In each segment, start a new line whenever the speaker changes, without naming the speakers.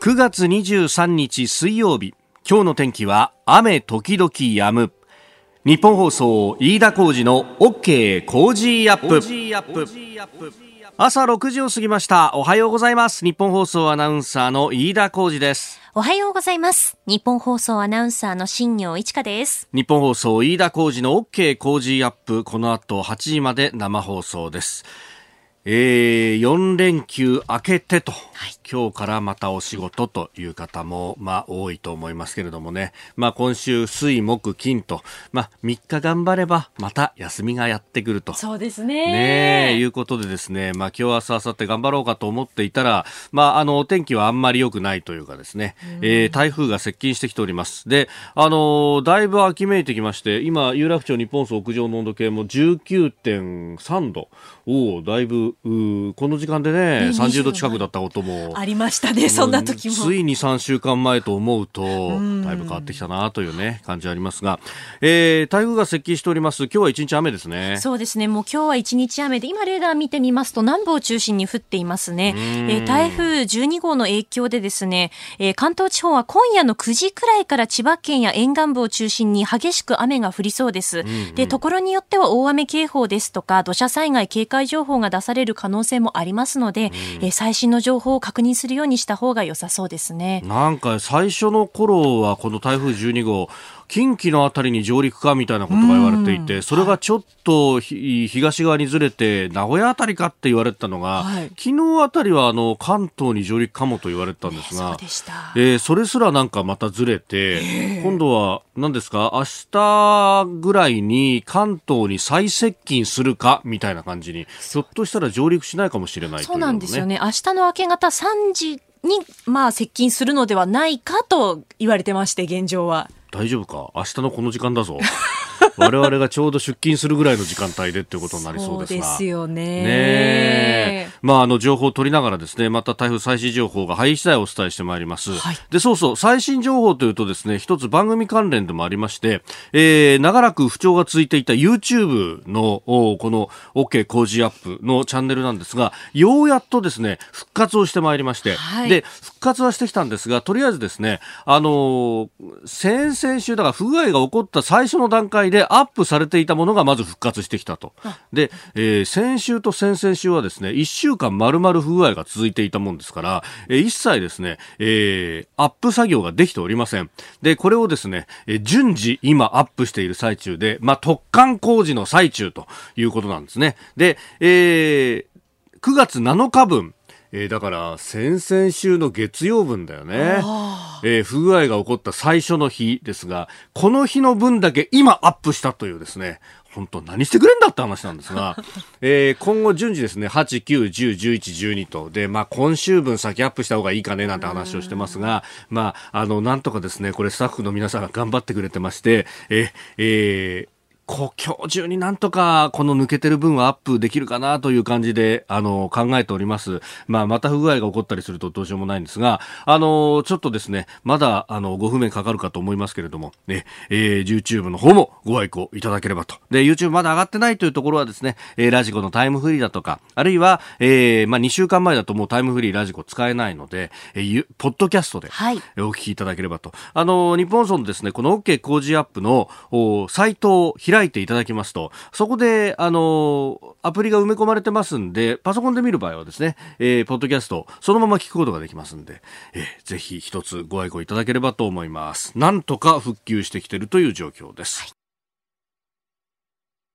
9月23日水曜日今日の天気は雨時々止む。日本放送飯田浩二の OK 工事アップ。朝6時を過ぎました。おはようございます。日本放送アナウンサーの飯田浩二です。
おはようございます。日本放送アナウンサーの新業一華です。
日本放送飯田浩二の OK 工事アップこの後8時まで生放送です。えー、4連休明けてと、はい、今日からまたお仕事という方も、まあ、多いと思いますけれどもね、まあ、今週、水、木、金と、まあ、3日頑張れば、また休みがやってくると。
そうですね。
ねいうことでですね、まあ、今日、明日、明後日頑張ろうかと思っていたら、まあ、あの、お天気はあんまり良くないというかですね、えー、台風が接近してきております。で、あのだいぶ秋めいてきまして、今、有楽町日本総屋上の温度計も19.3度。おお、だいぶ、うこの時間でね、30度近くだったことも。
ありましたね、そんな時も。
ついに3週間前と思うと、だいぶ変わってきたなというね、感じありますが、えー、台風が接近しております。今日は一日雨ですね。
そうですね、もう今日は一日雨で、今レーダー見てみますと、南部を中心に降っていますね。えー、台風12号の影響でですね、えー、関東地方は今夜の9時くらいから千葉県や沿岸部を中心に激しく雨が降りそうです。うんうん、で、ところによっては大雨警報ですとか、土砂災害警戒情報が出される可能性もありますので、うん、え最新の情報を確認するようにした方が良さそうですね。
なんか最初の頃はこの台風12号近畿のあたりに上陸かみたいなことが言われていて、それがちょっと東側にずれて名古屋あたりかって言われてたのが、はい、昨日あたりはあの関東に上陸かもと言われてたんですが、えー、それすらなんかまたずれて、今度は何ですか？明日ぐらいに関東に再接近するかみたいな感じに、ひょっとしたら上陸しないかもしれない、ね、
そうなんですよね。明日の明け方3時に、まあ、接近するのではないかと言われてまして、現状は。
大丈夫か？明日のこの時間だぞ。我々がちょうど出勤するぐらいの時間帯でっていうことになりそうですが。
そうですよね。
ねまあ、あの、情報を取りながらですね、また台風最新情報が入り次第お伝えしてまいります。はい、で、そうそう、最新情報というとですね、一つ番組関連でもありまして、えー、長らく不調が続いていた YouTube の、この OK 工事アップのチャンネルなんですが、ようやっとですね、復活をしてまいりまして、はい、で、復活はしてきたんですが、とりあえずですね、あのー、先々週、だから不具合が起こった最初の段階で、アップされていたものがまず復活してきたと。で、えー、先週と先々週はですね、1週間丸々不具合が続いていたもんですから、えー、一切ですね、えー、アップ作業ができておりません。で、これをですね、えー、順次今アップしている最中で、まあ、突貫工事の最中ということなんですね。で、えー、9月7日分、えー、だから先々週の月曜分だよね、えー、不具合が起こった最初の日ですがこの日の分だけ今アップしたというですね本当何してくれんだって話なんですが、えー、今後順次ですね、8、9、10、11、12と、で、まあ今週分先アップした方がいいかねなんて話をしてますが、まあ、あの、なんとかですね、これスタッフの皆さんが頑張ってくれてまして、え、えー、こ今日中になんとかこの抜けてる分はアップできるかなという感じであの考えております。まあまた不具合が起こったりするとどうしようもないんですが、あのちょっとですねまだあのご不明かかるかと思いますけれどもね、えー、YouTube の方もご愛顧いただければと。で YouTube まだ上がってないというところはですね、えー、ラジコのタイムフリーだとかあるいは、えー、まあ2週間前だともうタイムフリーラジコ使えないので、えー、ポッドキャストで、はい、お聞きいただければと。あの日本村のですねこの OK 工事アップのサイトを開いていただきますと、そこで、あの、アプリが埋め込まれてますんで、パソコンで見る場合はですね、えー、ポッドキャスト、そのまま聞くことができますんで、えー、ぜひ一つご愛顧いただければと思います。なんとか復旧してきているという状況です。はい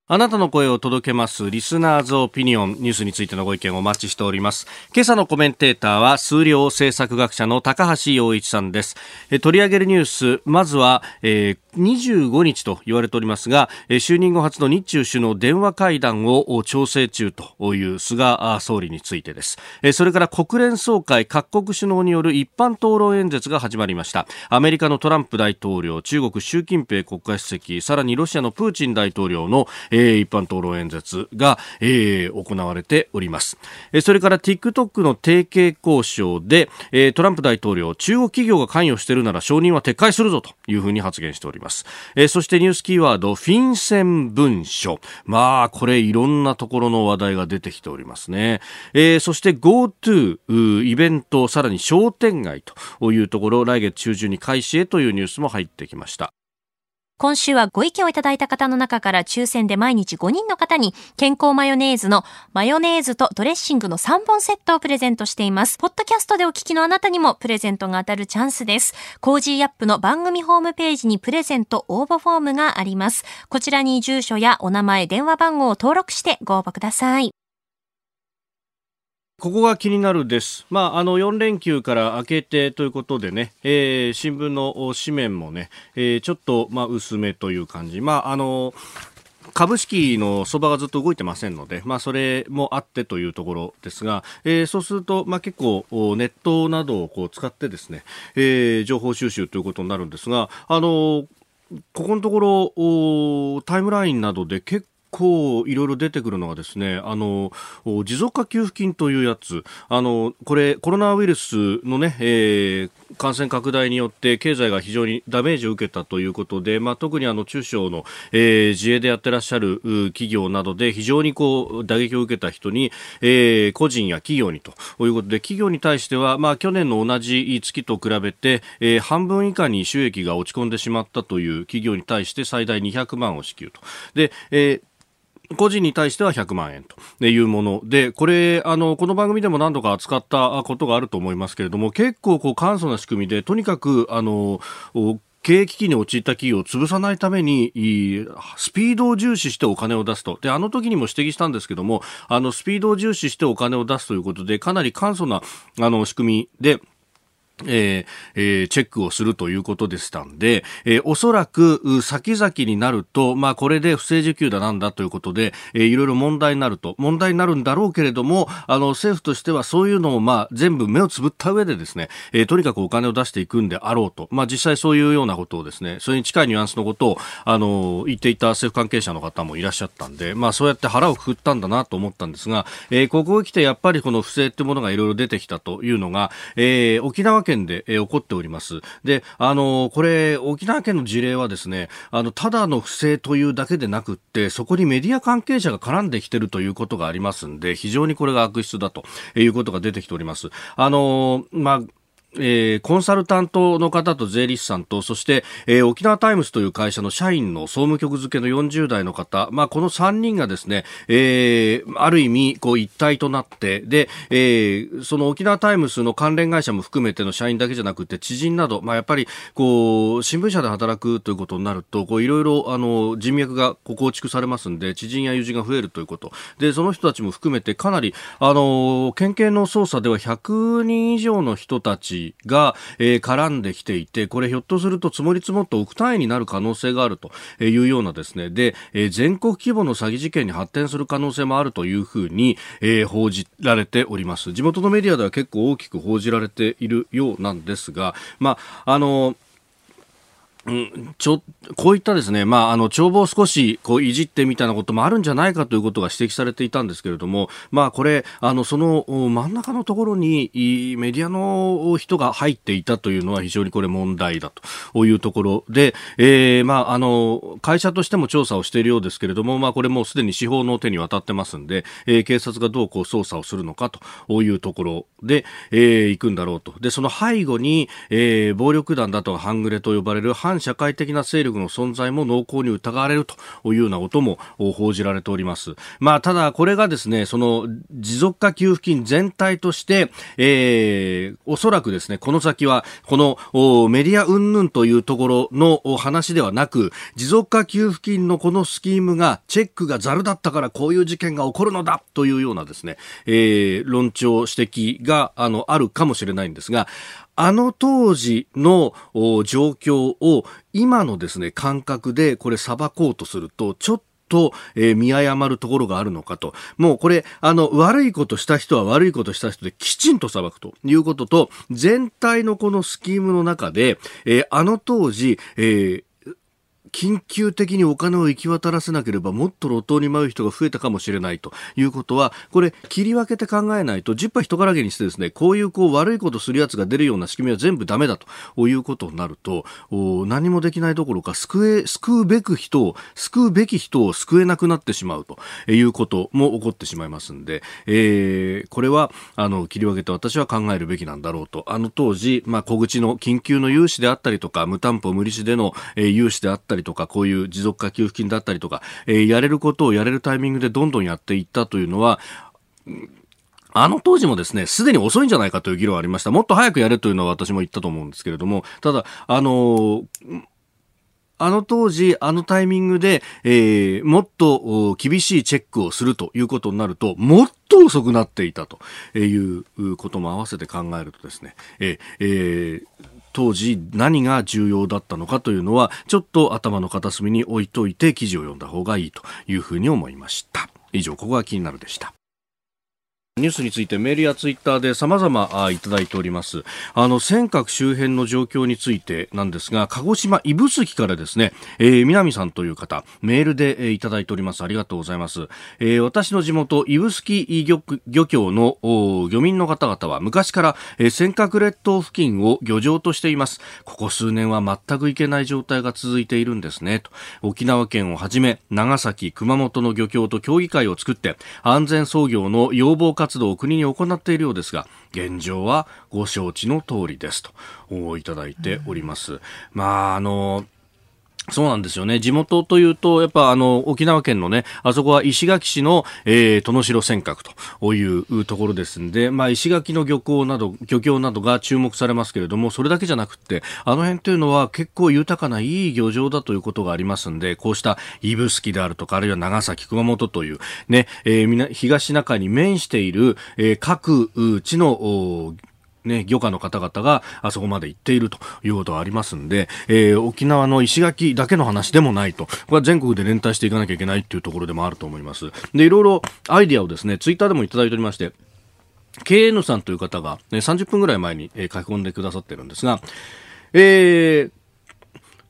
あなたの声を届けますリスナーズオピニオンニュースについてのご意見をお待ちしております。今朝のコメンテーターは数量政策学者の高橋洋一さんです。え取り上げるニュース、まずは、えー、25日と言われておりますが、就任後初の日中首脳電話会談を調整中という菅総理についてです。それから国連総会各国首脳による一般討論演説が始まりました。アメリカのトランプ大統領、中国習近平国家主席、さらにロシアのプーチン大統領の一般討論演説が行われております。それから TikTok の提携交渉でトランプ大統領、中国企業が関与しているなら承認は撤回するぞというふうに発言しております。ます。えー、そしてニュースキーワード、フィンセン文書。まあ、これいろんなところの話題が出てきておりますね。えー、そして GoTo イベント、さらに商店街というところ、来月中旬に開始へというニュースも入ってきました。
今週はご意見をいただいた方の中から抽選で毎日5人の方にケンコーマヨネーズのマヨネーズとドレッシングの3本セットをプレゼントしています。ポッドキャストでお聞きのあなたにもプレゼントが当たるチャンスです。 Cozy up の番組ホームページにプレゼント応募フォームがあります。こちらに住所やお名前、電話番号を登録してご応募ください。
ここが気になるです。まあ、あの、4連休から明けてということでね、えー、新聞の紙面もね、えー、ちょっと、まあ、薄めという感じ。まあ、あの、株式の相場がずっと動いてませんので、まあ、それもあってというところですが、えー、そうすると、まあ、結構ネットなどをこう使ってですね、えー、情報収集ということになるんですが、あのここのところタイムラインなどで結構いろいろ出てくるのがですね、あの、持続化給付金というやつ、あの、これコロナウイルスのね、えー、感染拡大によって経済が非常にダメージを受けたということで、まあ、特にあの中小の、えー、自営でやってらっしゃる企業などで非常にこう打撃を受けた人に、えー、個人や企業にということで企業に対しては、まあ、去年の同じ月と比べて、えー、半分以下に収益が落ち込んでしまったという企業に対して最大200万を支給と。で、えー個人に対しては100万円というもので、これ、あの、この番組でも何度か扱ったことがあると思いますけれども、結構こう簡素な仕組みで、とにかく、あの、経営危機に陥った企業を潰さないために、スピードを重視してお金を出すと。で、あの時にも指摘したんですけども、あの、スピードを重視してお金を出すということで、かなり簡素な、あの、仕組みで、えーえー、チェックをするということでしたんで、えー、おそらく先々になると、まあこれで不正受給だなんだということで、えー、いろいろ問題になると、問題になるんだろうけれども、あの政府としてはそういうのをまあ全部目をつぶった上でですね、えー、とにかくお金を出していくんであろうと、まあ実際そういうようなことをですね、それに近いニュアンスのことを、あの、言っていた政府関係者の方もいらっしゃったんで、まあそうやって腹をくくったんだなと思ったんですが、えー、ここへ来てやっぱりこの不正ってものがいろいろ出てきたというのが、えー、沖縄県で、えー、起こっております。で、あの、これ、沖縄県の事例はですね、あの、ただの不正というだけでなくって、そこにメディア関係者が絡んできてるということがありますんで、非常にこれが悪質だということが出てきております。あの、まあ、えー、コンサルタントの方と税理士さんと、そして、えー、沖縄タイムズという会社の社員の総務局付けの40代の方、まあ、この3人がですね、えー、ある意味、こう、一体となって、で、えー、その沖縄タイムズの関連会社も含めての社員だけじゃなくて、知人など、まあ、やっぱり、こう、新聞社で働くということになると、こう、いろいろ、あの、人脈が構築されますんで、知人や友人が増えるということ。で、その人たちも含めて、かなり、あの、県警の捜査では100人以上の人たちが、えー、絡んできていて、これひょっとすると積もり積もって億単位になる可能性があるというようなですね、で、えー、全国規模の詐欺事件に発展する可能性もあるというふうに、えー、報じられております。地元のメディアでは結構大きく報じられているようなんですが、まあ、あの、うん、ちょ、こういったですね、まあ、あの、帳簿を少し、こう、いじってみたいなこともあるんじゃないかということが指摘されていたんですけれども、まあ、これ、あの、その真ん中のところに、メディアの人が入っていたというのは非常にこれ問題だというところで、えー、まあ、あの、会社としても調査をしているようですけれども、まあ、これもうすでに司法の手に渡ってますんで、えー、警察がどうこう捜査をするのかというところで、えー、行くんだろうと。で、その背後に、えー、暴力団だとか半グレと呼ばれる反社会的な勢力の存在も濃厚に疑われるというようなことも報じられております。まあ、ただこれがですね、その持続化給付金全体として、えー、おそらくですね、この先は、このメディア云々というところの話ではなく、持続化給付金のこのスキームが、チェックがざるだったからこういう事件が起こるのだというようなですね、えー、論調、指摘が、あの、あるかもしれないんですが、あの当時の状況を今のですね、感覚でこれ裁こうとすると、ちょっと、えー、見誤るところがあるのかと。もうこれ、あの、悪いことした人は悪いことした人できちんと裁くということと、全体のこのスキームの中で、えー、あの当時、えー緊急的にお金を行き渡らせなければもっと路頭に迷う人が増えたかもしれないということは、これ切り分けて考えないと、10羽人からげにしてですね、こういうこう悪いことするやつが出るような仕組みは全部ダメだということになると、何もできないどころか救え、救うべく人を、救うべき人を救えなくなってしまうということも起こってしまいますんで、えー、これは、あの、切り分けて私は考えるべきなんだろうと。あの当時、まあ、小口の緊急の融資であったりとか、無担保無利子での、えー、融資であったりたりとか、こういう持続化給付金だったりとか、えー、やれることをやれるタイミングでどんどんやっていったというのは、あの当時もですね、すでに遅いんじゃないかという議論がありました。もっと早くやれというのは私も言ったと思うんですけれども、ただ、あのあの当時、あのタイミングで、えー、もっと厳しいチェックをするということになると、もっと遅くなっていたということも合わせて考えるとですね、えーえー当時何が重要だったのかというのはちょっと頭の片隅に置いといて記事を読んだ方がいいというふうに思いました。以上ここが気になるでした。ニュースについてメールやツイッターで様々いただいております。あの、尖閣周辺の状況についてなんですが、鹿児島指宿からですね、えー、南さんという方、メールで、えー、いただいております。ありがとうございます。えー、私の地元、指宿漁漁協の漁民の方々は昔から、えー、尖閣列島付近を漁場としています。ここ数年は全く行けない状態が続いているんですね。と沖縄県をはじめ、長崎、熊本の漁協と協議会を作って、安全操業の要望活動を国に行っているようですが、現状はご承知の通りですといただいております。まあ、あの、そうなんですよね。地元というと、やっぱあの、沖縄県のね、あそこは石垣市の、えー、殿城尖閣というところですんで、まあ、石垣の漁港など、漁協などが注目されますけれども、それだけじゃなくって、あの辺というのは結構豊かないい漁場だということがありますんで、こうした指宿であるとか、あるいは長崎、熊本という、ね、えー、東シナ海に面している、えー、各地の、ね、漁家の方々があそこまで行っているということはありますんで、えー、沖縄の石垣だけの話でもないと、これは全国で連帯していかなきゃいけないっていうところでもあると思います。で、いろいろアイディアをですね、ツイッターでもいただいておりまして、KN さんという方が、ね、30分ぐらい前に、え、書き込んでくださってるんですが、えー、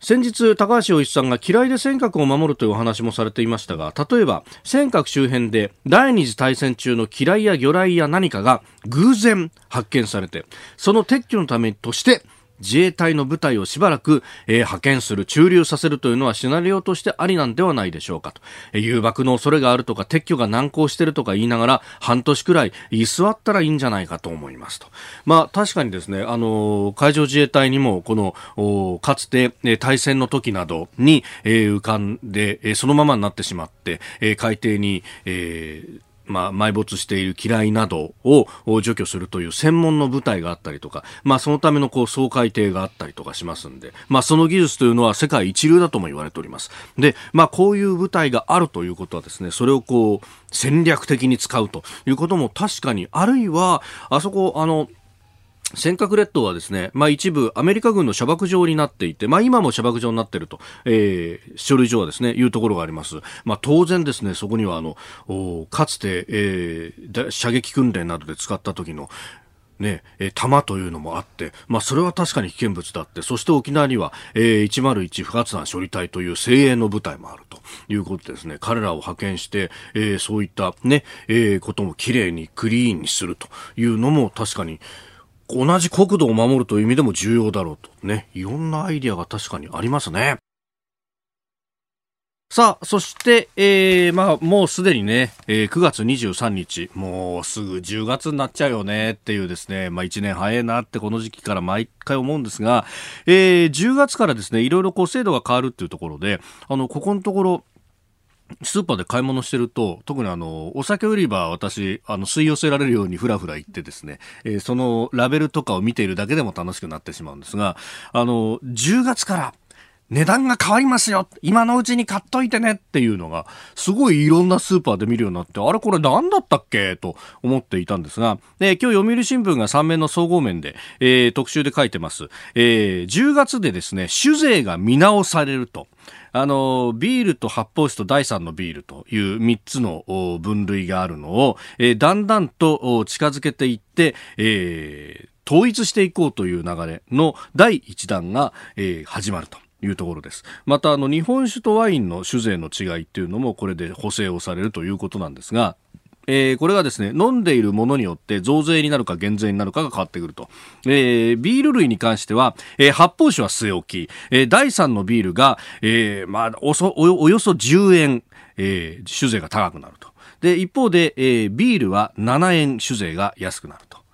先日、高橋洋一さんが嫌いで尖閣を守るというお話もされていましたが、例えば、尖閣周辺で第二次大戦中の嫌いや魚雷や何かが偶然発見されて、その撤去のためとして自衛隊の部隊をしばらく、えー、派遣する、駐留させるというのはシナリオとしてありなんではないでしょうかと。えー、誘爆の恐れがあるとか、撤去が難航してるとか言いながら、半年くらい居座ったらいいんじゃないかと思いますと。まあ、確かにですね、あのー、海上自衛隊にも、この、かつて、えー、対戦の時などに、えー、浮かんで、えー、そのままになってしまって、えー、海底に、えー、まあ、埋没している機雷などを除去するという専門の部隊があったりとか、まあ、そのためのこう総海艇があったりとかしますんで、まあ、その技術というのは世界一流だとも言われております。で、まあ、こういう部隊があるということはですね、それをこう、戦略的に使うということも確かに、あるいは、あそこ、あの、尖閣列島はですね、まあ一部アメリカ軍の射爆場になっていて、まあ今も射爆場になっていると、えー、書類上はですね、いうところがあります。まあ当然ですね、そこにはあの、かつて、えー、射撃訓練などで使った時の、ね、え弾というのもあって、まあ、それは確かに危険物だって、そして沖縄には、えー、101不発弾処理隊という精鋭の部隊もあるということですね。彼らを派遣して、えー、そういったね、えー、こともきれいにクリーンにするというのも確かに、同じ国土を守るという意味でも重要だろうと。ね、いろんなアイディアが確かにありますね。さあ、そして、えー、まあ、もうすでにね、えー、9月23日、もうすぐ10月になっちゃうよねっていうですね、まあ1年早いなってこの時期から毎回思うんですが、えー、10月からですね、いろいろこう制度が変わるっていうところで、あの、ここのところ、スーパーで買い物してると、特にあの、お酒売り場、私、あの、吸い寄せられるようにふらふら行ってですね、えー、そのラベルとかを見ているだけでも楽しくなってしまうんですが、あの、10月から、値段が変わりますよ今のうちに買っといてねっていうのが、すごいいろんなスーパーで見るようになって、あれこれ何だったっけ？と思っていたんですが、で今日読売新聞が3面の総合面で、えー、特集で書いてます。えー、10月でですね、酒税が見直されると。あの、ビールと発泡酒と第三のビールという3つの分類があるのを、えー、だんだんと近づけていって、えー、統一していこうという流れの第1弾が、えー、始まると。いうところですまたあの日本酒とワインの酒税の違いっていうのもこれで補正をされるということなんですがえー、これがですね、飲んでいるものによって増税になるか減税になるかが変わってくると。えー、ビール類に関しては、えー、発泡酒は据え置き、えー、第3のビールが、えー、まあ、おそ、およそ10円、えー、酒税が高くなると。で、一方で、えー、ビールは7円酒税が安くなると。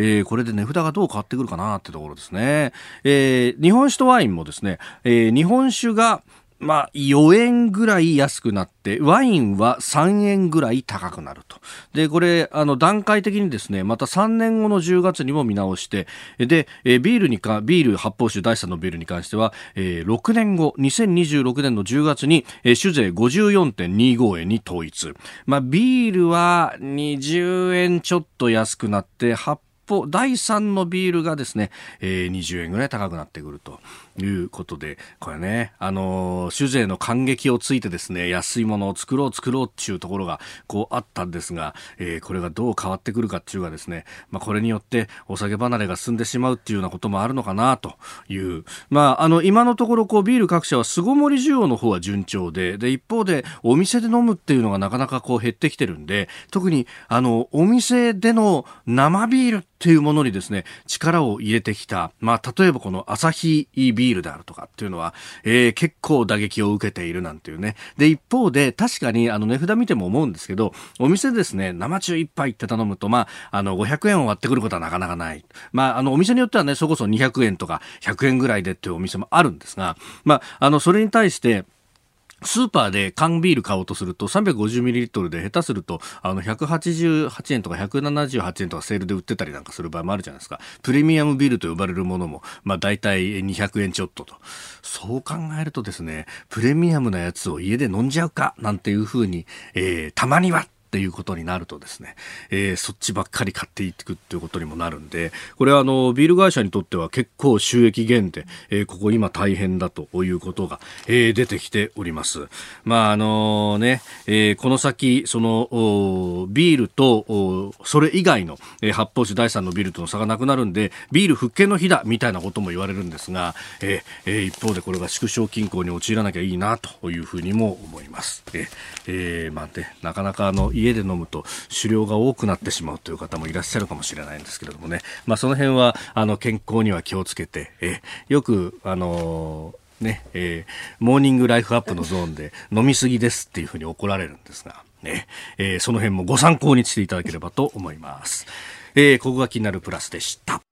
えー、これで値札がどう変わってくるかなってところですね。えー、日本酒とワインもですね、えー、日本酒が、まあ、4円ぐらい安くなって、ワインは3円ぐらい高くなると。で、これ、あの、段階的にですね、また3年後の10月にも見直して、で、えビールにか、ビール発泡酒第3のビールに関しては、えー、6年後、2026年の10月に、えー、酒税54.25円に統一。まあ、ビールは20円ちょっと安くなって、発方、第3のビールがですね、えー、20円ぐらい高くなってくると。いうことで、これね、あの、酒税の感激をついてですね、安いものを作ろう作ろうっていうところが、こうあったんですが、えー、これがどう変わってくるかっていうかですね、まあ、これによってお酒離れが進んでしまうっていうようなこともあるのかなという、まあ、あの、今のところ、こう、ビール各社は巣ごもり需要の方は順調で、で、一方で、お店で飲むっていうのがなかなかこう減ってきてるんで、特に、あの、お店での生ビールっていうものにですね、力を入れてきた、まあ、例えばこのアサヒビールールであるとかっていうのは、えー、結構打撃を受けているなんていうね。で、一方で、確かにあの値札見ても思うんですけど、お店ですね、生中一杯って頼むと、まあ、あの、500円を割ってくることはなかなかない。まあ、あの、お店によってはね、そこそ200円とか100円ぐらいでっていうお店もあるんですが、まあ、あの、それに対して、スーパーで缶ビール買おうとすると 350ml で下手するとあの188円とか178円とかセールで売ってたりなんかする場合もあるじゃないですか。プレミアムビールと呼ばれるものも、まあ大体200円ちょっとと。そう考えるとですね、プレミアムなやつを家で飲んじゃうかなんていうふうに、えー、たまにはっていうことになるとですね、えー、そっちばっかり買っていくっていうことにもなるんで、これはあの、ビール会社にとっては結構収益減で、えー、ここ今大変だということが、えー、出てきております。まああのね、えー、この先、その、ビールと、それ以外の、えー、発泡酒第3のビールとの差がなくなるんで、ビール復権の日だみたいなことも言われるんですが、えー、一方でこれが縮小均衡に陥らなきゃいいなというふうにも思います。えー、えー、まあね、なかなかあの、家で飲むと狩猟が多くなってしまうという方もいらっしゃるかもしれないんですけれどもね、まあ、その辺はあの健康には気をつけて、えよく、あのねえー、モーニングライフアップのゾーンで飲みすぎですっていうふうに怒られるんですが、ねえー、その辺もご参考にしていただければと思います。えー、ここが気になるプラスでした。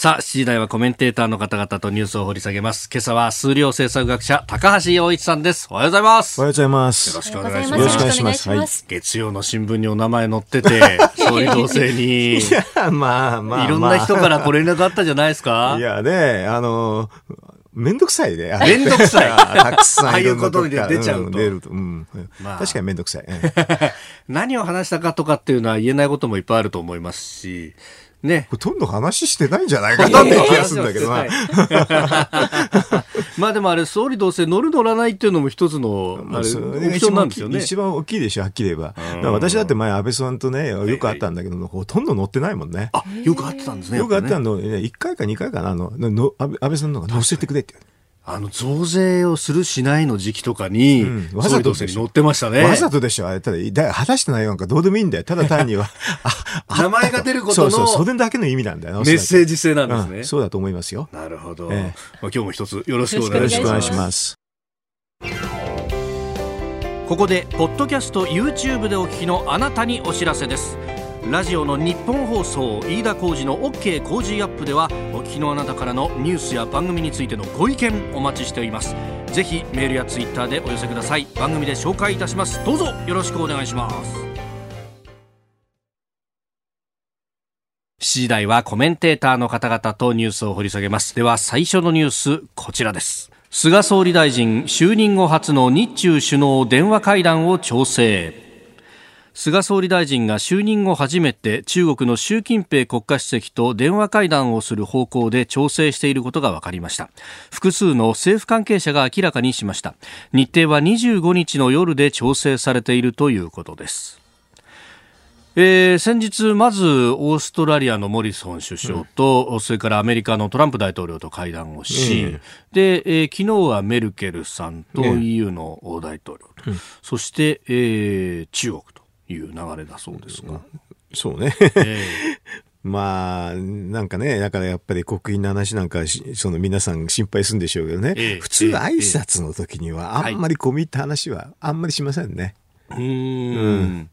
さあ、7時台はコメンテーターの方々とニュースを掘り下げます。今朝は数量政策学者、高橋洋一さんです。おはようございます。
おはようございます。
よろしくお願いします。
よろしくお願いします。はい、
月曜の新聞にお名前載ってて、総理同棲に。
いや、まあまあ、
いろんな人からご連絡あったじゃないですか？
いやね、あのめんどくさいね。
めんどくさい。
たくさん。あ
あいうことで出ちゃうと。うん、
出ると。うん。まあ、確かにめんどくさい。
何を話したかとかっていうのは言えないこともいっぱいあると思いますし、ね。
ほとんど話してないんじゃないかなって気がするんだけどな。
まあでもあれ、総理同棲乗る乗らないっていうのも一つの、あれ、オプションなんですよね。
一番大きいでしょ、はっきり言えば。私だって前、安倍さんとね、よくあったんだけど、ほとんど乗ってないもんね。
あ、よくあってたんですね。
よくあったの、ね、1回か2回かな、あの、の安倍さんのが乗せてくれって。
あの増税をするしないの時期とかに、うん、わざと乗ってましたね。
わざとでしょ。あれただ、果たしてないなんかどうでもいいんだよ。ただ 単には。
名前が出ることの。
そうそう、それだけの意味なんだよ。
メッセージ性なんですね。
うん、そうだと思いますよ。
なるほど。えまあ、今日も一つよろしくお願いします。よろしくお願いします。ここで、ポッドキャスト YouTube でお聞きのあなたにお知らせです。ラジオの日本放送飯田浩司の OK 工事アップではお聞きのあなたからのニュースや番組についてのご意見お待ちしております。ぜひメールやツイッターでお寄せください。番組で紹介いたします。どうぞよろしくお願いします。7時台はコメンテーターの方々とニュースを掘り下げます。では最初のニュースこちらです。菅総理大臣就任後初の日中首脳電話会談を調整。菅総理大臣が就任後初めて中国の習近平国家主席と電話会談をする方向で調整していることが分かりました。複数の政府関係者が明らかにしました。日程は25日の夜で調整されているということです。えー、先日、まずオーストラリアのモリソン首相と、うん、それからアメリカのトランプ大統領と会談をし、うん、で、えー、昨日はメルケルさんと EU の大統領と、うん、そして、えー、中国という流れだそうですが。
そうね。えー まあ、なんかね、だからやっぱり国賓の話なんか、その皆さん心配するんでしょうけどね、ええ、普通挨拶の時にはあんまり込み入った話はあんまりしませんね。
はい、うん。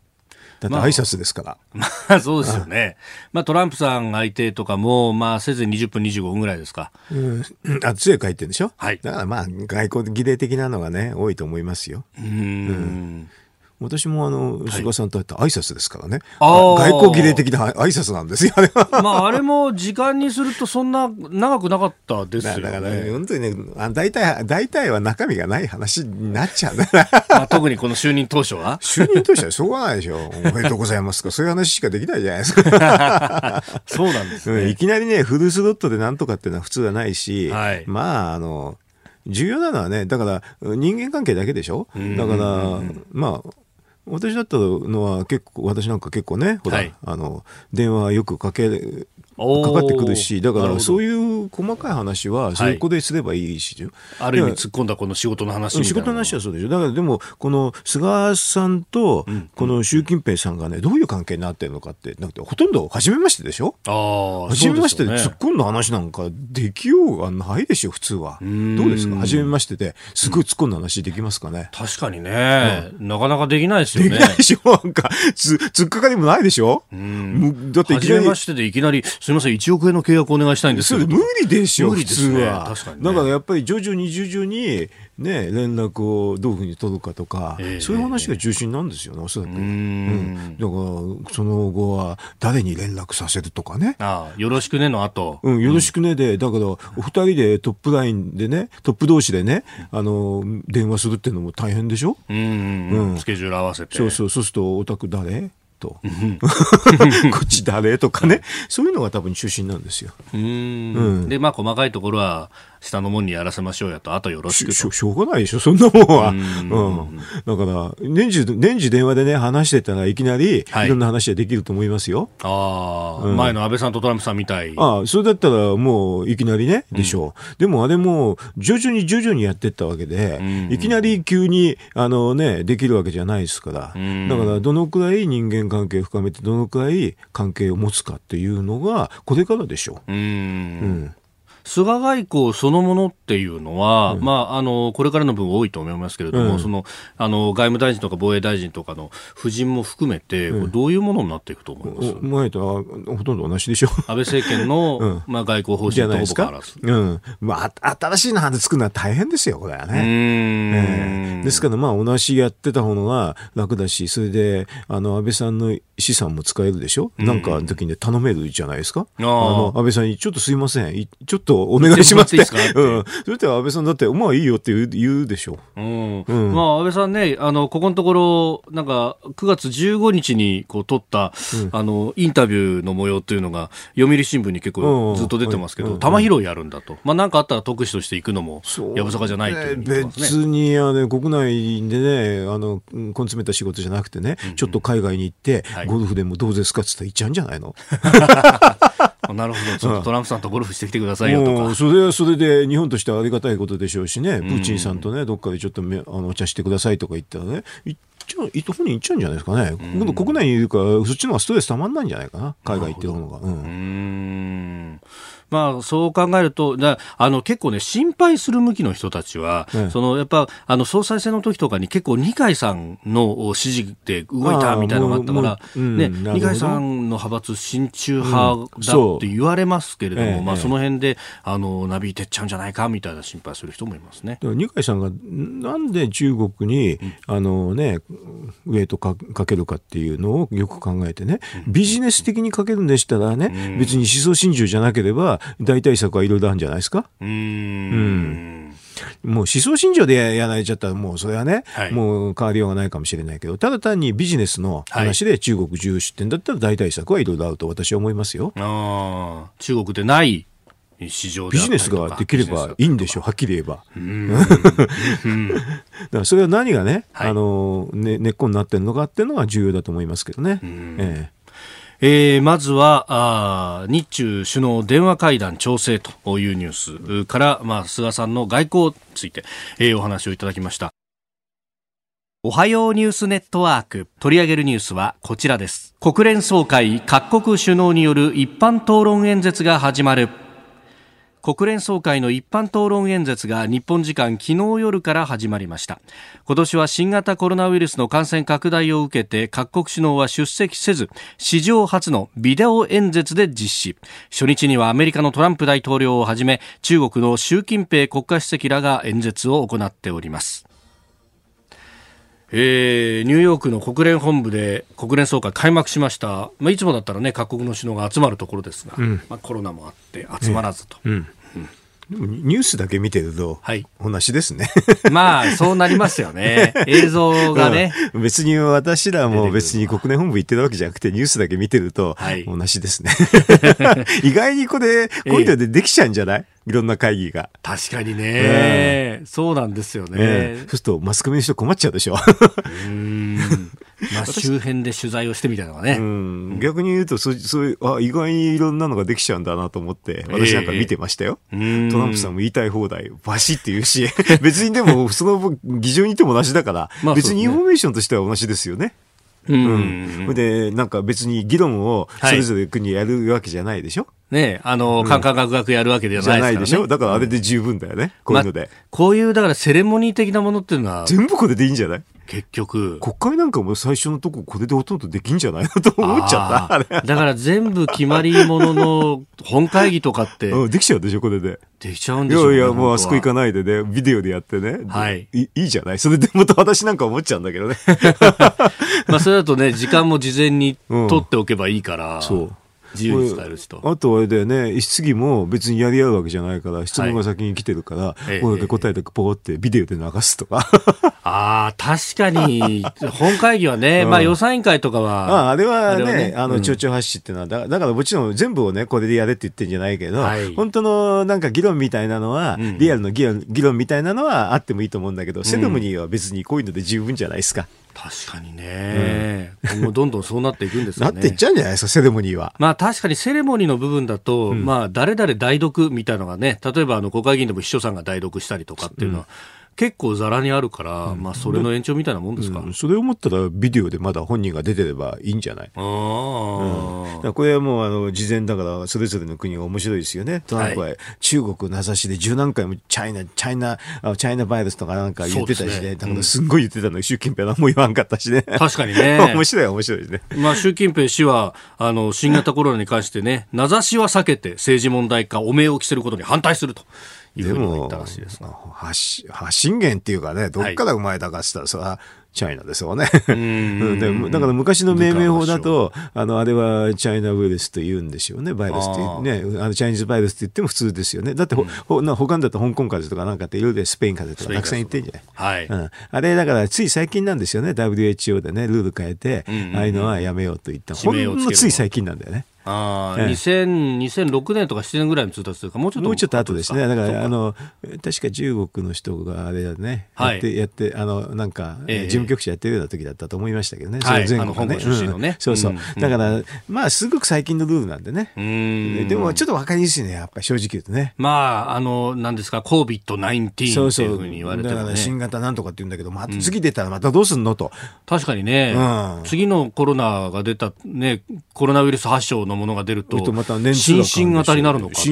だって挨拶ですから。
まあ、そうですよね。まあ、トランプさん相手とかも、まあ、せずに20分、25分ぐらいですか。
うん。あ、強い書いてるんでしょ？はい。だからまあ、外交儀礼的なのがね、多いと思いますよ。うん。うん私もあの、菅さんと会った挨拶ですからね。外交儀礼的な挨拶なんですよ、あれは。
まあ、あれも時間にするとそんな長くなかったですよね。だから、ね、
本当にね、大体、大体は中身がない話になっちゃうね。
まあ、特にこの就任当初は？
就任当初はしょうがないでしょ。おめでとうございますか。そういう話しかできないじゃないですか。
そうなんですね、
いきなりね、フルスロットでなんとかっていうのは普通はないし、はい、まあ、あの、重要なのはね、だから人間関係だけでしょ？だから、まあ、私だったのは結構、私なんか結構ね、ほら、はい、あの、電話よくかけかかってくるし、だからそういう細かい話はそこですればいいし、はい、
ある意味突っ込んだこの仕事の話
仕事の話はそうでしょ。だからでも、この菅さんと、この習近平さんがね、どういう関係になってるのかって、なくて、ほとんど初めましてでしょ？あ初めましてで突っ込んだ話なんかできようがないでしょ、普通は。どうですか？初めましてで、すごい突っ込んだ話できますかね？
確かにね、うん、なかなかできないですよね。
できないでしょ？なんか、つ、突っかかりもないでしょ？うん。
だっていきなり。初めましてでいきなり、すみません、1億円の契約お願いしたいんです
けど。無理でしょ、普通は。確かに、だからやっぱり徐々に徐々に、ね、連絡をどういうふうに取るかとか、えー、そういう話が中心なんですよね、おそらく。うん,、だから、その後は誰に連絡させるとかね。
ああよろしくねの後。
うん、よろしくねで、だから、お二人でトップラインでね、トップ同士でね、あの、電話するっていうのも大変でしょ？うん、
うん、スケジュール合わせて。
そうそう、そうすると、お宅誰？と、こっち誰？とかね、そういうのが多分中心なんですよ。うん。
うん。で、まあ、細かいところは、下のもんにやらせましょうやと、あとよろしく
ししょうがないでしょ、そんなもんは。うん,、だから、年中、年中電話でね、話してたらいきなり、いろんな話ができると思いますよ。
ああ、前の安倍さんとトランプさんみたい。
ああ、それだったらもういきなりね、でしょう。でもあれも、徐々に徐々にやってったわけで、いきなり急に、あのね、できるわけじゃないですから。だから、どのくらい人間関係深めて、どのくらい関係を持つかっていうのが、これからでしょう。うん。うん
菅外交そのものっていうのは、うん、まあ、あの、これからの分多いと思いますけれども、うん、その、あの、外務大臣とか防衛大臣とかの夫人も含めて、うん、どういうものになっていくと思います？
前とはほとんど同じでしょ。
安倍政権の、まあ、外交方針とほぼ変わらず。
うん。まあ、新しいの話作るのは大変ですよ、これはね。えー、ですから、まあ、同じやってた方が楽だし、それで、あの、安倍さんの資産も使えるでしょ、うん、なんかの時に頼めるじゃないですか？あの、安倍さんに、ちょっとすいません。ちょっとお願いしますって。ってうん。それって安倍さんだって、まあいいよって言う言うでしょう。うん。
うん、まあ安倍さんね、あの、ここのところ、なんか、9月15日にこう撮った、うん、あの、インタビューの模様というのが、読売新聞に結構ずっと出てますけど、玉拾いやるんだと。まあなんかあったら特使として行くのも、やぶさかじゃないという、
ね、別に、あの、国内でね、あの、根詰めた仕事じゃなくてね、うんうん、ちょっと海外に行って、はい、ゴルフでもどうですかって言ったら行っちゃうんじゃないの？
なるほど、ちょっとトランプさんとゴルフしてきてくださいよとか。
それはそれで日本としてはありがたいことでしょうしね、プーチンさんとね、どっかでちょっとめあのお茶してくださいとか言ったらね、ちゃう、本人行っちゃうんじゃないですかね。国内にいるから、そっちの方がストレスたまんないんじゃないかな、海外行ってる方が。うん。うん
まあ、そう考えると、だあの結構ね、心配する向きの人たちは、うん、そのやっぱあの総裁選の時とかに結構、二階さんの支持で動いたみたいなのがあったから、うん、ね、二階さんの派閥、親中派だって言われますけれども、うん、まあ、その辺であのなびいてっちゃうんじゃないかみたいな心配する人もいますね。
二階さんがなんで中国に、あのね、ウエイトかかけるかっていうのをよく考えてね、ビジネス的にかけるんでしたらね、別に思想心中じゃなければ、大対策はいろいろあるんじゃないですか？うん。うん。もう思想信条でやられちゃったら、もうそれはね、はい、もう変わりようがないかもしれないけど、ただ単にビジネスの話で中国重出店だったら大対策はいろいろあると私は思いますよ。
あ中国でない市場
ビジネスができればいいんでしょ？う、はっきり言えば。だからそれは何がね、はい、あのね、根っこになってるのかっていうのが重要だと思いますけどね。ええ
えー、まずはあ日中首脳電話会談調整というニュースから、まあ、菅さんの外交について、えー、お話をいただきました。おはようニュースネットワーク。取り上げるニュースはこちらです。国連総会各国首脳による一般討論演説が始まる。国連総会の一般討論演説が日本時間昨日夜から始まりました。今年は新型コロナウイルスの感染拡大を受けて各国首脳は出席せず史上初のビデオ演説で実施。初日にはアメリカのトランプ大統領をはじめ中国の習近平国家主席らが演説を行っております。えー、ニューヨークの国連本部で国連総会開幕しました、まあ、いつもだったらね各国の首脳が集まるところですが、うん、まあ、コロナもあって集まらずと、うん
ニュースだけ見てると、はい、同じですね。
まあ、そうなりますよね。映像がね、
うん、別に私らも別に国連本部行ってるわけじゃなくて、ニュースだけ見てると、同じですね。意外にこれ、こういうのでできちゃうんじゃない、いろんな会議が。
確かにね、うん、そうなんですよね、え
ー、そうするとマスコミの人困っちゃうでしょ。
うん。まあ、周辺で取材をしてみたいなのがね。う
ん、逆に言うとそ、そういう、あ、意外にいろんなのができちゃうんだなと思って、私なんか見てましたよ。えー、トランプさんも言いたい放題、バシって言うし、別にでも、その議場にいても同じだから、まあ、別にインフォメーションとしては同じですよね。うん。で、なんか別に議論をそれぞれ国やるわけじゃないでしょ、
ねあの、カンカンガクガクやるわけではないですからね。じゃないでしょ？
だからあれで十分だよね。こういうので、ま
こういう、だからセレモニー的なものっていうのは。
全部これでいいんじゃない
結局。
国会なんかも最初のとここれでほとんどできんじゃないのと思っちゃ
った。だから全部決まりものの本会議とかって。
うん、できちゃうでしょ、これで。
できちゃうんでしょ、
ね、いやいや、もうあそこ行かないでね、ビデオでやってね。はい。いいいじゃない？それでまた私なんか思っちゃうんだけどね。
まあそれだとね、時間も事前に取っておけばいいから。うん、そう。自由に伝える人。
あとあれだよね、質疑も別にやり合うわけじゃないから、質問が先に来てるから、はい、これで答えてポーってビデオで流すとか。
ああ、確かに、本会議はね、うん、まあ予算委員会とかは。
ああれはね、あの、町長発信っていうのは、だだからもちろん全部をね、これでやれって言ってんじゃないけど、はい、本当のなんか議論みたいなのは、うん、リアルの議論議論みたいなのはあってもいいと思うんだけど、セレモニーは別にこういうので十分じゃないですか。
確かにね、うん、今後どんどんそうなっていくんですか
ね。なっていっちゃうんじゃないですか、セレモニーは。
まあ確かにセレモニーの部分だと、うん、まあ誰々代読みたいなのがね、例えばあの国会議員でも秘書さんが代読したりとかっていうのは、結構ざらにあるから、うん、まあそれの延長みたいなもんですか、
うん、それを思ったらビデオでまだ本人が出てればいいんじゃない？あ、うん、これはもうあの事前だからそれぞれの国が面白いですよね。トランプは中国名指しで十何回もチャイナチャイナチャイナバイルスとかなんか言ってたしね。だからすんごい言ってたの。に習近平は何も言わんかったしね。
確かにね。
面白い面白いですね。
まあ習近平氏はあの新型コロナに関してね名指しは避けて政治問題化汚名を着せることに反対するというふうに言ったらしいです
発信源っていうかね、どっから生まれたかって言ったら、それはチャイナですよね。うんでだから昔の命名法だと、あの、あれはチャイナウイルスと言うんでしょうね、バイルスってね。あのチャイニーズバイルスって言っても普通ですよね。だってほ、ほな他だと香港風邪とかなんかっていろいろスペイン風邪とかたくさん言ってんじゃない？はい。うん。あれだからつい最近なんですよね、WHO でね、ルール変えて、ああいうのはやめようと言った。ほんのつい最近なんだよね。
ああ、ええ、2006年とか7年ぐらいの通達というか、もうちょっと
もうちょっと後ですね。だから、あの、確か中国の人があれだね、はい、やって、やって、あの、なんか、ええ、事務局長やってるような時だったと思いましたけどね。はい、
その前後ね。のね、うん、
そうそう。うん、だから、まあ、すごく最近のルールなんでね。でも、ちょっとわかりにくいね、やっぱり正直言うとね。
まあ、あの、なんですか、COVID-19 っていうふうに言われて
も、ね、だから新型なんとかって言うんだけど、まあ、次出たらまたどうすんのと。
確かにね、うん、次のコロナが出た、ね、コロナウイルス発症のものが出ると、
また年数
新型になるのかとか、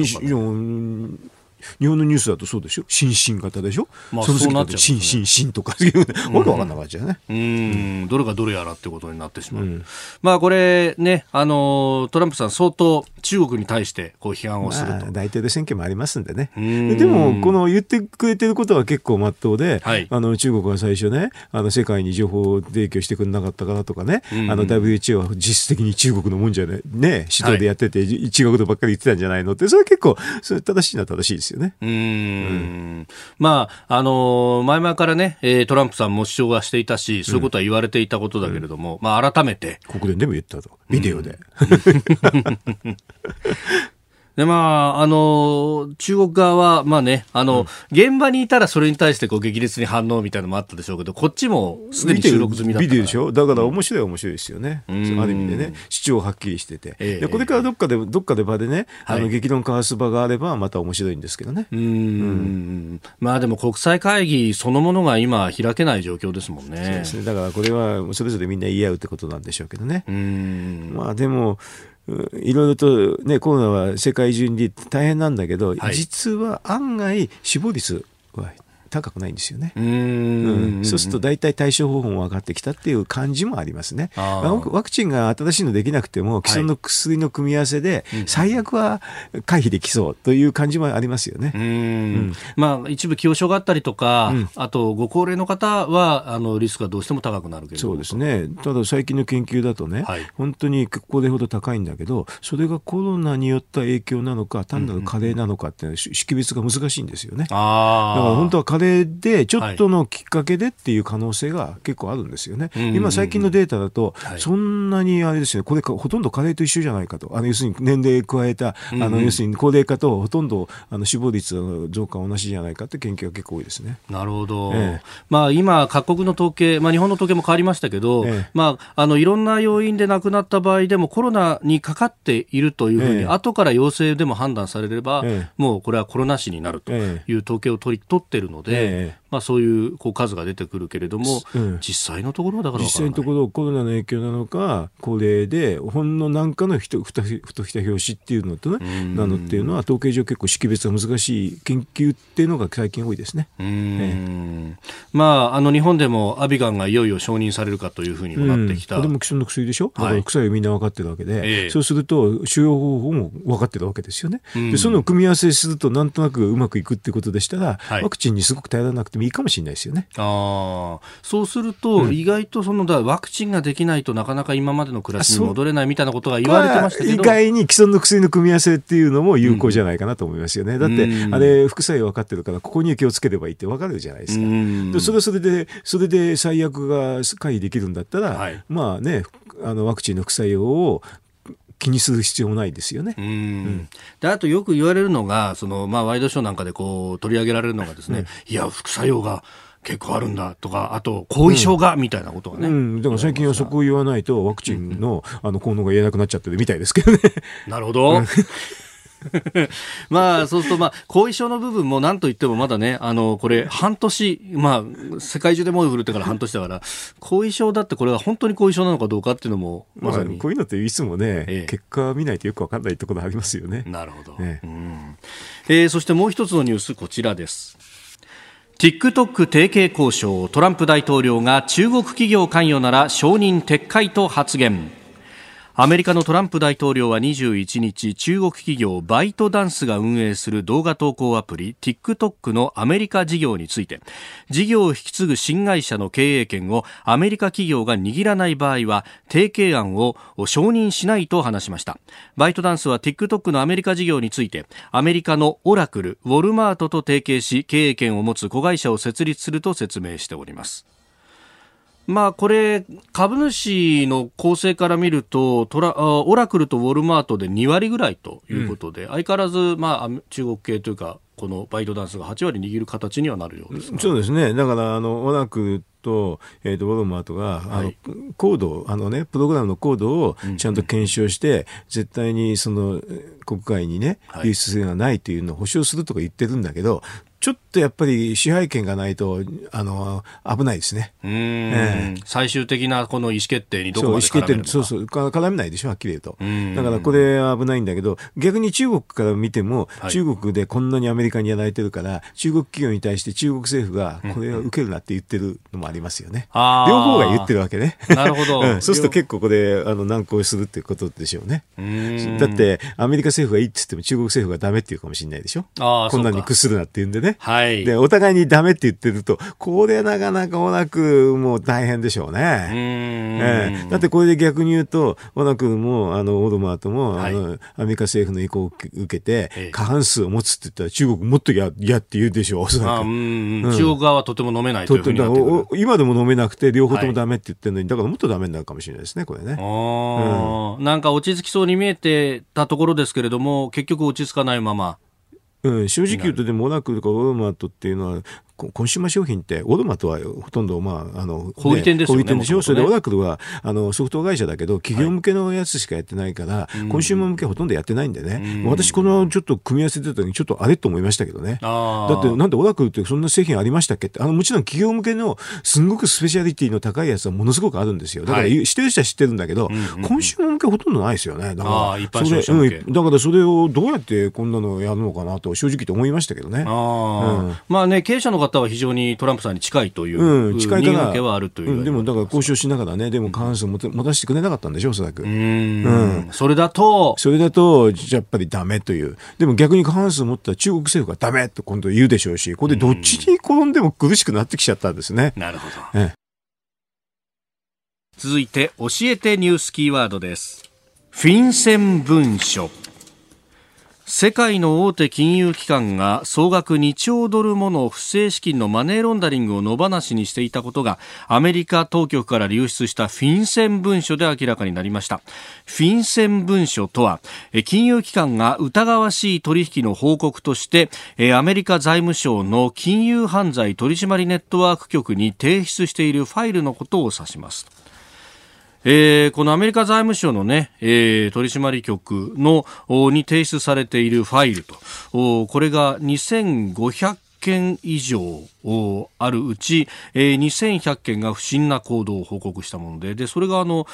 日本のニュースだとそうでしょ？新進型でしょ、まあ、その次で新新新とか。わけわかんなかったね。
うん。どれがどれやらってことになってしまう、うん、まあこれねあのトランプさん相当中国に対してこう批判をすると、まあ、
大統領選挙もありますんでね。でもこの言ってくれてることは結構まっとうで、はい、あの中国が最初ねあの世界に情報提供してくれなかったからとかね、あの WHO は実質的に中国のもんじゃねね指導でやってて、はい、違うことばっかり言ってたんじゃないのってそれは結構それ正しいのは正しいですよね。うん
うんまあ、あのー、前々からね、えー、トランプさんも主張はしていたし、そういうことは言われていたことだけれども、うん、まあ、改めて。
国連でも言ったと。ビデオで。
で、まあ、あの、中国側は、まあね、あの、うん、現場にいたらそれに対してこう激烈に反応みたいなのもあったでしょうけど、こっちもすでに収録済みだった
ビデオでしょ？だから面白い面白いですよね。うん、ある意味でね、主張はっきりしてて。えー、でこれからどっかで、どっかで場でね、あの、激論交わす場があれば、また面白いんですけどね。うん,、
まあでも国際会議そのものが今開けない状況ですもんね。そうですね。
だからこれはそれぞれみんな言い合うってことなんでしょうけどね。まあでも、いろいろとね、コロナは世界中に大変なんだけど、はい、実は案外死亡率は高くないんですよね。うん、そうすると大体対処方法も分かってきたっていう感じもありますね。ワクチンが新しいのできなくても既存の薬の組み合わせで最悪は回避できそうという感じもありますよね。うん、
まあ一部既往症があったりとか、うん、あとご高齢の方はあのリスクがどうしても高くなるけど
そうですね。ただ最近の研究だとね、はい、本当にこれほど高いんだけどそれがコロナによった影響なのか単なる加齢なのかって識別が難しいんですよね。だから本当は加でちょっとのきっかけでっていう可能性が結構あるんですよね。はい、今最近のデータだと、そんなにあれですね、これほとんど加齢と一緒じゃないかと。あの要するに年齢加えた、あの要するに高齢化とほとんどあの死亡率の増加同じじゃないかって研究が結構多いですね。
なるほど。ええ、まあ今各国の統計、まあ日本の統計も変わりましたけど、え、まああのいろんな要因で亡くなった場合でもコロナにかかっているというふうに、後から陽性でも判断されれば、もうこれはコロナ死になるという統計を取り取っているので、まあ、そういうこう数が出てくるけれども、うん、実際のところはだから
実際のところコロナの影響なのか高齢でほんの何かのふとふとひた拍子っていうのとねなのっていうのは統計上結構識別が難しい研究っていうのが最近多いですね。え
まああの日本でもアビガンがいよいよ承認されるかというふうにもなってきた。
これも既存の薬でしょ？だから副作用みんな分かってるわけで、はい、そうすると収容方法も分かってるわけですよね。でその組み合わせするとなんとなくうまくいくってことでしたら、はい、ワクチンにすごく頼らなくてもいいかもしれないですよね。
あそうすると、意外とそのだワクチンができないとなかなか今までの暮らしに戻れないみたいなことが言われてましたけど、
意外に既存の薬の組み合わせっていうのも有効じゃないかなと思いますよね。うん、だって、あれ副作用分かってるからここに気をつければいいって分かるじゃないですか。でそれはそれでそれで最悪が回避できるんだったら、はい、まあねあのワクチンの副作用を気にする必要ないですよね。うん、
であとよく言われるのがその、まあ、ワイドショーなんかでこう取り上げられるのがですね、うん、いや副作用が結構あるんだとか、あと後遺症がみたいなことがね、う
ん、だから最近はそこを言わないと、ワクチンの,、あの効能が言えなくなっちゃってるみたいですけどね。
なるほど。まあ、そうすると、まあ、後遺症の部分も何と言ってもまだね、あの、これ、半年、まあ、世界中で猛威振るってから半年だから、後遺症だってこれは本当に後遺症なのかどうかっていうのも、
まさに。まあ、こういうのっていつもね、ええ、結果見ないとよくわかんないところありますよね。
なるほど。ね、うん、えー、そしてもう一つのニュース、こちらです。TikTok 提携交渉トランプ大統領が中国企業関与なら承認撤回と発言アメリカのトランプ大統領は21日中国企業バイトダンスが運営する動画投稿アプリ TikTok のアメリカ事業について事業を引き継ぐ新会社の経営権をアメリカ企業が握らない場合は提携案を承認しないと話しました。バイトダンスは TikTok のアメリカ事業についてアメリカのオラクルウォルマートと提携し経営権を持つ子会社を設立すると説明しております。まあ、これ、株主の構成から見るとトラ、オラクルとウォルマートで2割ぐらいということで、うん、相変わらず、まあ、中国系というか、このバイトダンスが8割握る形にはなるようです
そうですね、だからあのオラクルと,、えーと、ウォルマートが、はい、あのコードあの、ね、プログラムのコードをちゃんと検証して、うんうん、絶対にその国外にね、流出性がないというのを保証するとか言ってるんだけど、ちょっとやっぱり支配権がないとあの危ないですね、
えー、最終的なこの意思決定にどこまで絡めるのか。
そうそう絡めないでしょはっきり言うと。だからこれは危ないんだけど逆に中国から見ても、はい、中国でこんなにアメリカにやられてるから中国企業に対して中国政府がこれを受けるなって言ってるのもありますよね、うん、両方が言ってるわけね。
なるほど、
うん、そうすると結構これあの難航するっていうことでしょうね。だってアメリカ政府がいいって言っても中国政府がダメっていうかもしれないでしょ。あこんなに屈するなって言うんでねね。はい。で、お互いにダメって言ってると、これなかなか小田君も大変でしょうね。ええ、だってこれで逆に言うと、小田君も、あの、オードマートも、はい、あの、アメリカ政府の意向を受けて、過半数を持つって言ったら中国もっとや、やって言うでしょう、おそらく。うん、
中国側はとても飲めないというふうになって
今でも飲めなくて、両方ともダメって言ってるのに、だからもっとダメになるかもしれないですね、これね。
うん、なんか落ち着きそうに見えてたところですけれども、結局落ち着かないまま。
正直言うとでもオラクとかウォーマートっていうのはコンシューマー商品って、オルマとはほとんど、まあ、あの、
小売店で
しょ、ね、それでオラクルは、あの、ソフト会社だけど、企業向けのやつしかやってないから、はい、コンシューマー向けほとんどやってないんでね。私、このちょっと組み合わせてた時に、ちょっとあれと思いましたけどね。だって、なんでオラクルってそんな製品ありましたっけ？って、あの、もちろん企業向けの、すんごくスペシャリティの高いやつはものすごくあるんですよ。だから、はい、知ってる人は知ってるんだけど、コンシューマー向けほとんどないですよね。だから、それ、うん、だからそれをどうやってこんなのやるのかなと、正直と思いましたけどね。あ
うん、まあね、経営者の方は非常にトランプさんに近いという、うん、近いからはあるという、
うん、でもだから交渉しながらね、でも過半数持たせてくれなかったんでしょ、おそらく。う
ん、それだと、
それだと、やっぱりだめという、でも逆に過半数持ったら中国政府がだめと今度言うでしょうし、これでどっちに転んでも苦しくなってきちゃったんですね。
なるほど。ええ、続いて、教えてニュースキーワードです。フィンセン文書。世界の大手金融機関が総額2兆ドルもの不正資金のマネーロンダリングを野放しにしていたことがアメリカ当局から流出したフィンセン文書で明らかになりました。フィンセン文書とは金融機関が疑わしい取引の報告としてアメリカ財務省の金融犯罪取締ネットワーク局に提出しているファイルのことを指します。えー、このアメリカ財務省のね、えー、取締局のに提出されているファイルと、これが2500件以上あるうち、えー、2100件が不審な行動を報告したもので、でそれがあの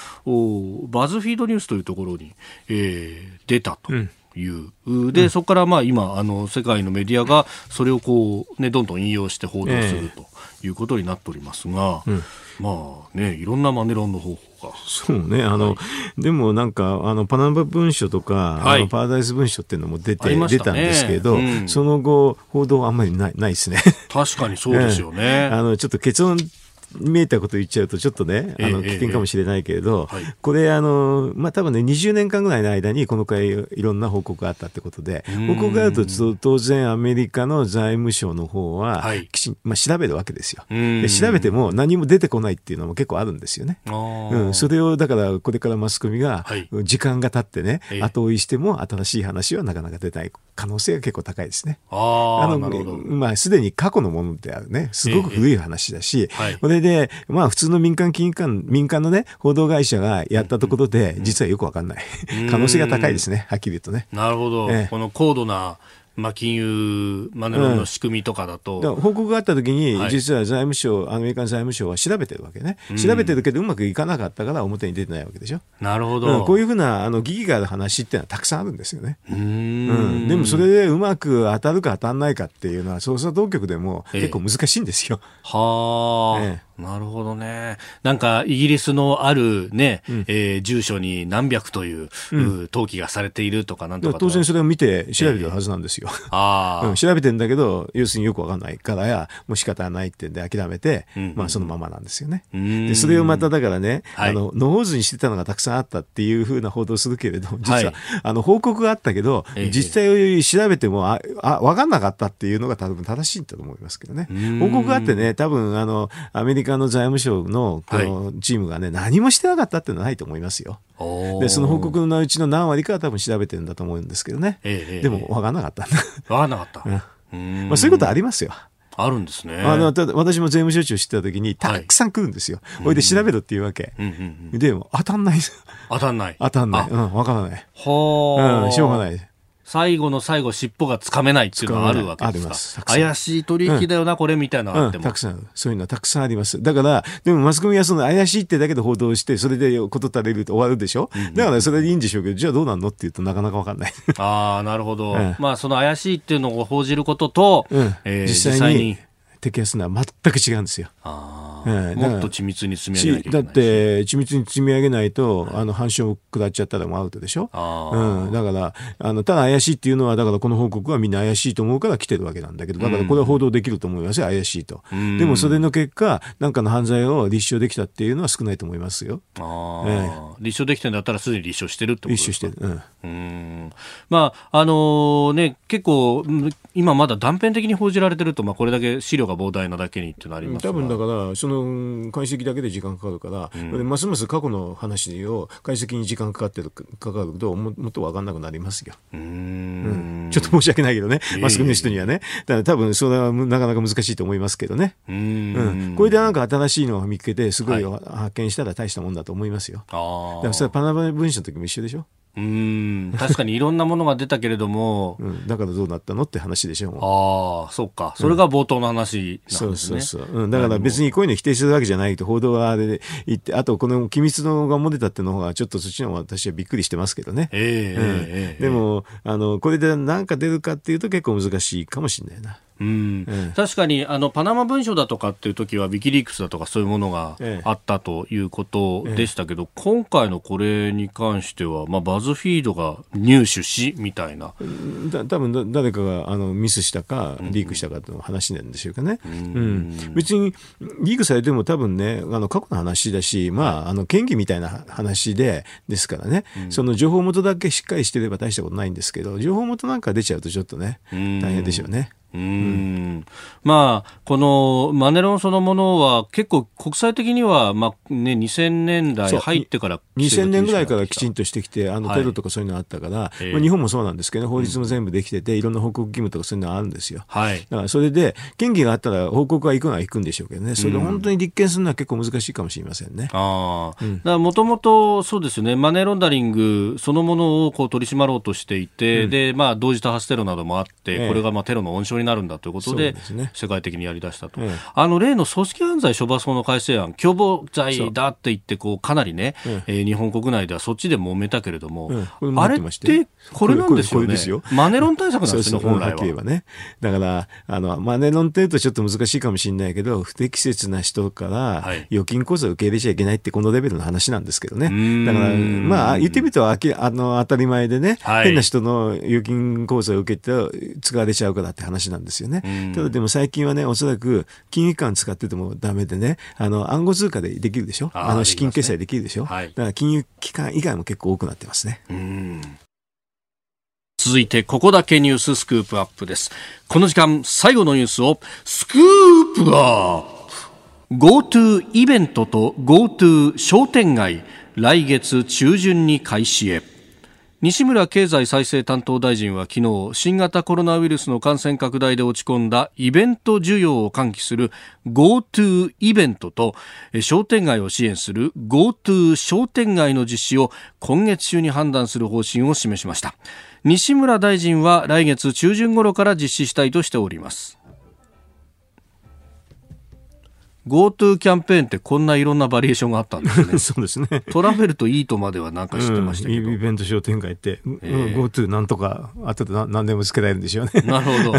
バズフィードニュースというところに、えー、出たと。うんいう。で、そこからまあ今、あの、世界のメディアがそれをこう、ね、どんどん引用して報道するということになっておりますが、えーうん、まあね、いろんなマネロンの方法
か。そうね。あの、はい、でもなんか、あの、パナマ文書とか、はい、あのパラダイス文書っていうのも出て、ね、出たんですけど、うん、その後、報道あんまりない、ないですね。
確かにそうですよね。
あの、ちょっと結論見えたこと言っちゃうとちょっとね、あの危険かもしれないけれど、えええ、これあの、まあ、多分ね、20年間ぐらいの間にこの回いろんな報告があったってことで、報告があると当然アメリカの財務省の方はきち、はい、まあ、調べるわけですよ。で。調べても何も出てこないっていうのも結構あるんですよね。うん、それをだからこれからマスコミが時間が経ってね、はい、後追いしても新しい話はなかなか出ない可能性が結構高いですね。あのまあ、すでに過去のものであるね、すごく古い話だし、はい、これで、まあ普通の民間金融機関、民間のね、報道会社がやったところで、実はよくわかんない。可能性が高いですね、はっきり言うとね。
なるほど。ええ、この高度なまあ、金融マネーの仕組みとかだと、
うん、報告があったときに、実は財務省、アメリカの財務省は調べてるわけね、調べてるけど、うまくいかなかったから表に出てないわけでしょ。
なるほど、
うん、こういうふうなあの疑義がある話っていうのはたくさんあるんですよね。うん、でもそれでうまく当たるか当たらないかっていうのは、捜査当局でも結構難しいんですよ。え
え、はあ。ええなるほどね。なんか、イギリスのあるね、うん、えー、住所に何百という、うん、登記がされているとかなんとか
当然それを見て調べてるはずなんですよ。えー、ああ、うん、調べてんだけど、要するによくわかんないからや、もう仕方ないってんで諦めて、うんうん、まあそのままなんですよね。で、それをまただからね、はい、あの、野放図にしてたのがたくさんあったっていうふうな報道するけれど、実は、はい、あの、報告があったけど、えー、実際を調べても、あ、あ、わかんなかったっていうのが多分正しいんだと思いますけどね。報告があってね、多分あの、アメリカの財務省のこのチームがね、何もしてなかったっていうのはないと思いますよ。で、その報告のうちの何割かは多分調べてるんだと思うんですけどね。ええ、でも分からなかったんだ。
分からなかった。
うん、まあ、そういうことありますよ。
あるんですね。
あの、私も税務署長知った時に、たくさん来るんですよ。ほ、はい、いで調べろっていうわけ。うんうんうん、でも、当たんない。
当たんない。
当たんない。うん、わからない。はあ。うん、しょうがない。
最後の最後、尻尾がつかめないっていうのはあるわけですか。怪しい取引だよな、うん、これみたいなのあっても、
うん、たくさん、そういうのはたくさんあります。だから、でもマスコミはその怪しいってだけで報道して、それで事足りると終わるでしょ、うんうん、だからそれでいいんでしょうけど、じゃあどうなんのっていうとなかなかわかんない。
ああ、なるほど。うん、まあ、その怪しいっていうのを報じることと、
うん。えー、実際に摘発するのは全く違うんですよ。
えー、もっと緻密に積み上げないけ
ないだって緻密に積み上げないと、あの反証を下っちゃったらもうアウトでしょ、うん、だからあのただ怪しいっていうのはだからこの報告はみんな怪しいと思うから来てるわけなんだけどだからこれは報道できると思いますよ怪しいと、でもそれの結果なんかの犯罪を立証できたっていうのは少ないと思いますよ、え
ー、立証できてるんだったらすでに立証してるってことですか？
立証してる、うん、
うん。まああのー、ね結構今まだ断片的に報じられてると、まあ、これだけ資料が膨大なだけにってなります
多分だからその解析だけで時間かかるから、うん、ますます過去の話を解析に時間かかってるかかるとももっと分かんなくなりますよ。うん、ちょっと申し訳ないけどね、マスコミの人にはね。だから多分それはなかなか難しいと思いますけどね。うん、これでなんか新しいのを見つけてすごい発見したら大したもんだと思いますよ。はい、だからそれはパナマ文書の時も一緒でしょ。
うん。確かにいろんなものが出たけれども、
うん、だからどうなったのって話でしょ
ああそうか。それが冒頭の話なんですね、
うん、そうそうそう、うん、だから別にこういうの否定するわけじゃないと報道はあれで言ってあとこの機密のが漏れたっていうのがちょっとそっちの私はびっくりしてますけどね、えーうんえー、でもあのこれで何か出るかっていうと結構難しいかもしれないな。
うん、確かにあのパナマ文書だとかっていう時はウィキリークスだとかそういうものがあったということでしたけど、ええ、今回のこれに関しては、まあ、バズフィードが入手しみたいな。
だ多分誰かがあのミスしたかリークしたかという話なんでしょうかね、うん、うん、別にリークされても多分ねあの過去の話だし、まあ、あの嫌疑みたいな話でですからね、うん、その情報元だけしっかりしてれば大したことないんですけど情報元なんか出ちゃうとちょっとね大変でしょうね。うん、
まあ、このマネロンそのものは結構国際的には、まあね、2000年代入ってから
2000年ぐらいからきちんとしてきてあのテロとかそういうのあったから、はい、まあ、日本もそうなんですけど、法律も全部できてて、いろんな報告義務とかそういうのあるんですよ、はい、だからそれで嫌疑があったら報告は行くのは行くんでしょうけどね。それで本当に立件するのは結構難しいかもしれませんね。
もともとそうですね。マネーロンダリングそのものをこう取り締まろうとしていて、うん、でまあ、同時多発テロなどもあって、これがまあテロの温床になるんだということで、ね、世界的にやりだしたと、ええ、あの例の組織犯罪処罰法の改正案、共謀罪だって言って、こうかなりね、ええー、日本国内ではそっちで揉めたけれども、あれって、これなんですよね、よ。マネロン対策なんですね、本来は。
ね、だからあの、マネロンっていうとちょっと難しいかもしれないけど、不適切な人から預金口座を受け入れちゃいけないって、このレベルの話なんですけどね、だから、まあ、言ってみるとあきあの当たり前でね、はい、変な人の預金口座を受けて使われちゃうからって話なんですよね。ただでも最近はね、おそらく金融機関使っててもダメでね、あの暗号通貨でできるでしょ、あの資金決済できるでしょ、はい、だから金融機関以外も結構多くなってますね。
続いて、ここだけニューススクープアップです。この時間、最後のニュースを、スクープアップ !GoTo イベントと GoTo 商店街、来月中旬に開始へ。西村経済再生担当大臣は昨日新型コロナウイルスの感染拡大で落ち込んだイベント需要を喚起する GoTo イベントと商店街を支援する GoTo 商店街の実施を今月中に判断する方針を示しました。西村大臣は来月中旬頃から実施したいとしております。GoTo キャンペーンってこんないろんなバリエーションがあったんですね。
そうですね。
トラベルとイートまではなんか知ってましたけど。うん、
イベント商店街って、えー、GoTo なんとか、あとで何でもつけられるんでしょうね。
なるほど。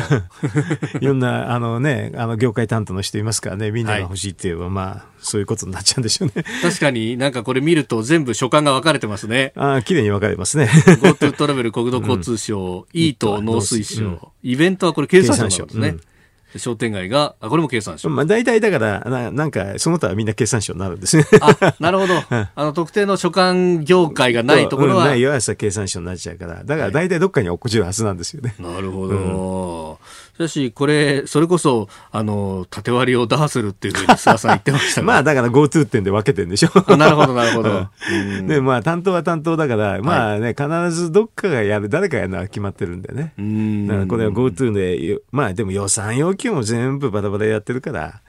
いろんな、あのね、あの業界担当の人いますからね、みんなが欲しいって言えば、はい、まあ、そういうことになっちゃうんでしょうね。
確かになんかこれ見ると全部所管が分かれてますね。
ああ、綺麗に分かれますね。
GoTo トラベル国土交通省、うん、イート農水省、うん、イベントはこれ経産省なんですね。商店街が、あ、これも経産省。
まあ大体だからな、なんか、その他はみんな経産省になるんですね。
あ、なるほど。あの、特定の所管業界がないところは。
ないよ、経産省になっちゃうから。だから大体どっかに落っこちるはずなんですよね。
なるほど。しかし、これ、それこそ、あの、縦割りを打破するっていうふうに菅さん言ってました
まあ、だから GoTo 店で分けてるんでし
ょ。なるほど、なるほど。
で、まあ、担当は担当だから、まあね、必ずどっかがやる、誰かやるのは決まってるんでね。だからこれは GoTo で、まあ、でも予算要求も全部バタバタやってるから、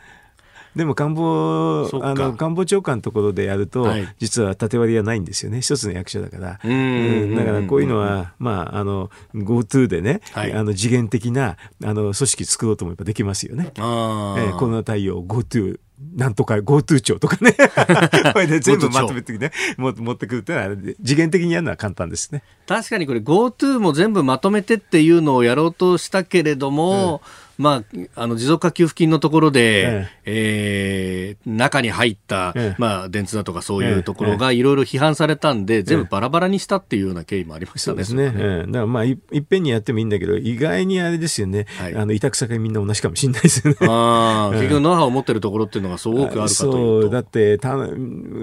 でも官房あの官房長官のところでやると、はい、実は縦割りはないんですよね。一つの役所だから、うん、だからこういうのは、まあ、あの GoTo でね、はい、あの次元的なあの組織作ろうと思えばできますよね。あえー、コロナ対応 GoTo なんとか GoTo 庁とかね。これで全部まとめてね持ってくるっていうのは次元的にやるのは簡単ですね。
確かにこれ GoTo も全部まとめてっていうのをやろうとしたけれども、うんまあ、あの持続化給付金のところで、ええ。えー、中に入った、ええ、まあ、電通だとかそういうところがいろいろ批判されたんで、全部バラバラにしたっていうような経緯もありましたね。
そうですね。ええ、だからまあい、いっぺんにやってもいいんだけど、意外にあれですよね、はい、あの委託先みんな同じかもしれないですよね。
あ 結局、ノウハウを持ってるところっていうのがすごくあるかとそう
だってた、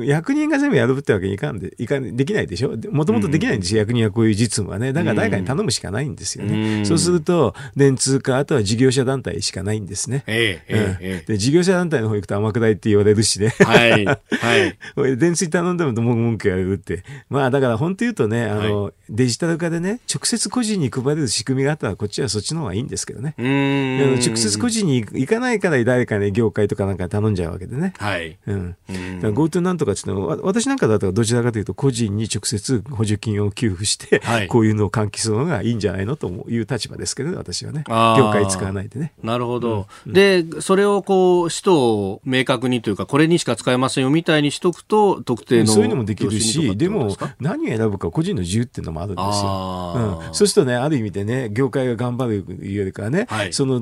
役人が全部やるってわけにいかんで、いかんできないでしょ？もともとできないんですよ、うん、役人はこういう実務はね。だから誰かに頼むしかないんですよね。うん、そうすると、電通か、あとは事業者団体しかないんですね。ええええ、で事業者団体の方行くと天下りって言われるしね。はい。はい。電通頼んでも文句やれるって。まあだから本当言うとね、あの、はい、デジタル化でね、直接個人に配れる仕組みがあったらこっちはそっちの方がいいんですけどね。うん直接個人に行かないから誰かね、業界とかなんか頼んじゃうわけでね。はい。うん。GoTo なんとかっていうのは、私なんかだとどちらかというと個人に直接補助金を給付して、はい、こういうのを喚起するのがいいんじゃないのという立場ですけど、ね、私はね。業界使わないでね。
なるほど。うん、で、それをこう、使途を明確にというか、これにしか使えませんよみたいにしとくと、特定の。
そういうのもできるし、でも、何を選ぶか個人の自由っていうのもあるんですよ。うん、そうするとね、ある意味でね、業界が頑張るよりかね、はい、その、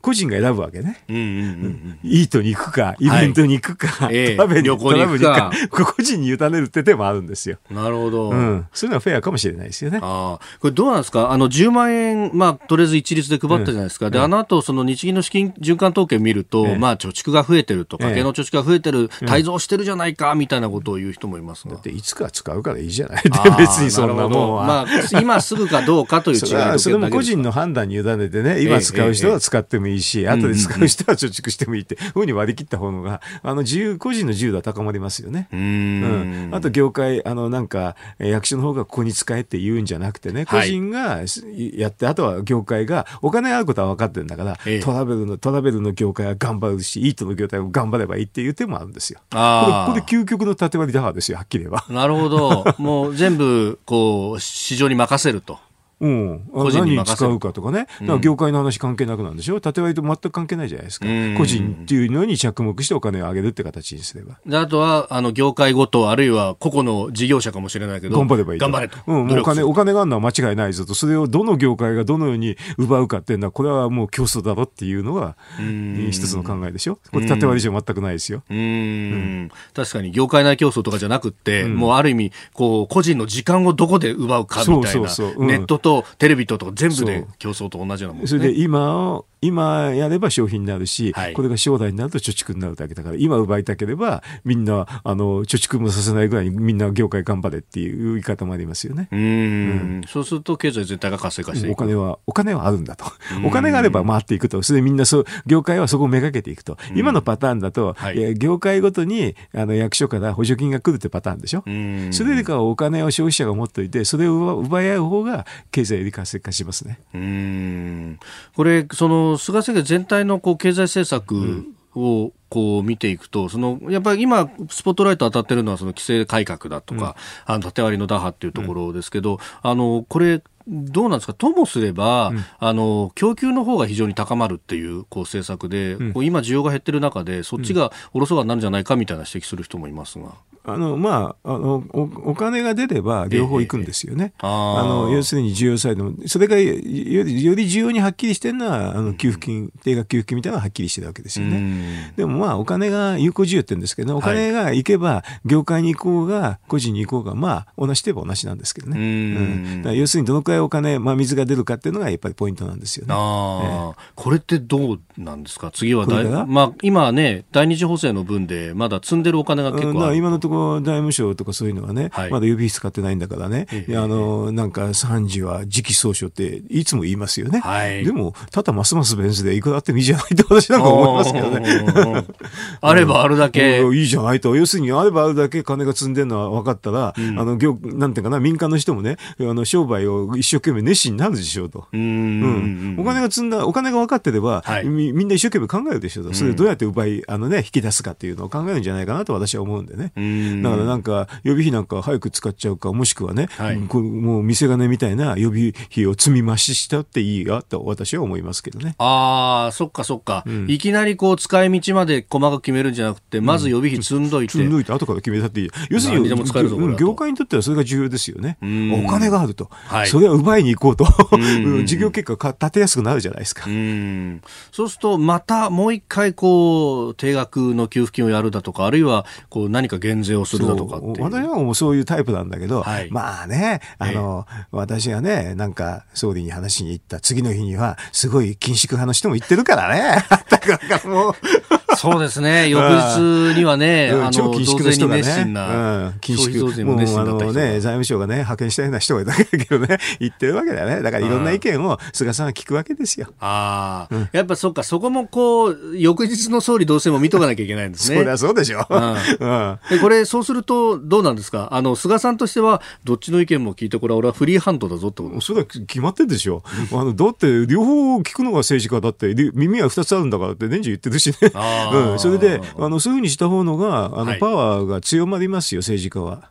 個人が選ぶわけね。うんうんうんイートに行くか、イベントに行くか、はい、トラベルに行くか、個人に委ねるって手もあるんですよ。
なるほど。
うん。そういうのはフェアかもしれないですよね。
ああ。これどうなんですか？あの、10万円、まあ、とりあえず一律で配ったじゃないですか。うん、で、あの後、その日銀の資金循環統計見ると、まあ、貯蓄が増えてると、家計の貯蓄が増えてる、滞増してるじゃないか、みたいなことを言う人もいます
だっていつか使うからいいじゃない？別にそんなもんは。
まあ、今すぐかどうかという違い
そそれも個人の判断に委ねてね、今使う人は使ってもいいし、ええ後で使う人は貯蓄してもいいって、ふうに割り切った方が、あの、自由、個人の自由度は高まりますよね。うん,、あと、業界、あの、なんか、役所の方がここに使えって言うんじゃなくてね、個人がやって、あとは業界が、お金あることは分かってるんだから、トラベルの、トラベルの業界は頑張るし、イートの業界も頑張ればいいっていう手もあるんですよ。あこれ、これ究極の縦割り打破ですよ、はっきり言えば。
なるほど。もう全部、こう、市場に任せると。
うん、何に使うかとかね、業界の話関係なくなんでしょ、うん、縦割りと全く関係ないじゃないですか、個人っていうのに着目してお金を上げるって形にすれば。
であとはあの業界ごと、あるいは個々の事業者かもしれないけど、
頑張ればいい
頑張れと、
うん、もうお金お金があるのは間違いないぞと、それをどの業界がどのように奪うかっていうのは、これはもう競争だろっていうのが一つの考えでしょ、これ、縦割りじゃ全くないですよ。うん、う
ん、確かに業界内競争とかじゃなくて、もうある意味こう、個人の時間をどこで奪うかみたいな、そうそうそう。ネットとテレビとと全部で競争と同じようなもん、ね、
それで今今やれば商品になるし、はい、これが将来になると貯蓄になるだけだから、今奪いたければ、みんな、あの、貯蓄もさせないぐらいにみんな業界頑張れっていう言い方もありますよね。うん,、う
ん。そうすると経済全体が活性化していく。
お金は、お金はあるんだと。お金があれば回っていくと。それでみんなそう、業界はそこをめがけていくと。今のパターンだと、はい、業界ごとに、あの、役所から補助金が来るってパターンでしょ。うそれよりかはお金を消費者が持っておいて、それを奪い合う方が経済より活性化しますね。うん。
これ、その、菅政権全体のこう経済政策をこう見ていくと、そのやっぱり今、スポットライト当たってるのはその規制改革だとか、うん、あの縦割りの打破っていうところですけど、うん、あのこれ、どうなんですか、ともすれば、うん、あの供給の方が非常に高まるっていうこう政策で、こう今、需要が減ってる中で、そっちがおろそかになるんじゃないかみたいな指摘する人もいますが。
あのまあ、あのおお金が出れば両方行くんですよね。あの要するに需要サイドそれがよりより需要にはっきりしてるのはあの給付金、定額給付金みたいなのははっきりしてるわけですよね。でもまあお金が有効需要って言うんですけど、お金が行けば業界に行こうが個人に行こうがまあ同じといえば同じなんですけどね。うん、要するにどのくらいお金、まあ、水が出るかっていうのがやっぱりポイントなんですよね。あ
えこれってどうなんですか？次は大、まあ、今ね第二次補正の分でまだ積んでるお金が結構ある、
ところ財務省とかそういうのはね、はい、まだ予備費使ってないんだからね、あの、なんか3時は時期総書っていつも言いますよね。はい、でも、ただますますベンスでいくらあってもいいじゃないと私なんか思いますけどね。
あればあるだけ、
いいじゃないと。要するに、あればあるだけ金が積んでるのは分かったら、うん、あの、業、なんていうかな、民間の人もね、あの、商売を一生懸命熱心になるでしょうと。うん,、お金が積んだ、お金が分かってれば、はい、みみんな一生懸命考えるでしょうと。それどうやって奪い、あのね、引き出すかっていうのを考えるんじゃないかなと私は思うんでね。うんだからなんか予備費なんか早く使っちゃうか、もしくはね、はい、もう店金みたいな予備費を積み増ししたっていいやと私は思いますけどね。
ああ、そっかそっか、うん、いきなりこう使い道まで細かく決めるんじゃなくて、まず予備費積んどいて。
積んどいて後から決めたっていい。要するに、業界にとってはそれが重要ですよね。お金があると。はい、それは奪いに行こうと。事業結果立てやすくなるじゃないですか。
そうすると、またもう一回こう、定額の給付金をやるだとか、あるいはこう何か減税をするだとか私
はもうそういうタイプなんだけど、はい、まあね、あの、え私がね、なんか総理に話しに行った次の日には、すごい緊縮派の人も言ってるからね。だからもう
そうですね。翌日にはね、あの、超緊縮の人がね、うん、緊
縮、もうあのね、財務省がね、派遣したような人がいたけどね、言ってるわけだよね。だからいろんな意見を菅さんは聞くわけですよ。
ああ、うん、やっぱそっか、そこもこう、翌日の総理同棲も見とかなきゃいけないんですね。
そりゃそうでしょ。うん
うんでこれ、そうすると、どうなんですか？あの、菅さんとしては、どっちの意見も聞いて、これは俺はフリーハンドだぞってこと
それは決まってるでしょ。あの、だって、両方聞くのが政治家だって、耳は二つあるんだからって年中言ってるしね。うん、それで、あの、そういうふうにした方のが、あの、はい、パワーが強まりますよ、政治家は。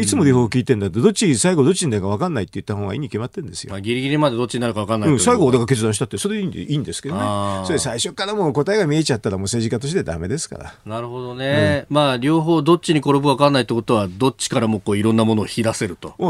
いつも両方聞いてんだって、どっち、最後どっちになるか分かんないって言った方がいいに決まってるんですよ。まあ、
ギリギリまでどっちになるか分かんない、
うん、最後俺が決断したって、それでいいんですけどね。それ最初からもう答えが見えちゃったら、もう政治家としてダメですから。
なるほどね。うん、まあ、両方どっちに転ぶか分かんないってことは、どっちからもこういろんなものを引き出せると。
あ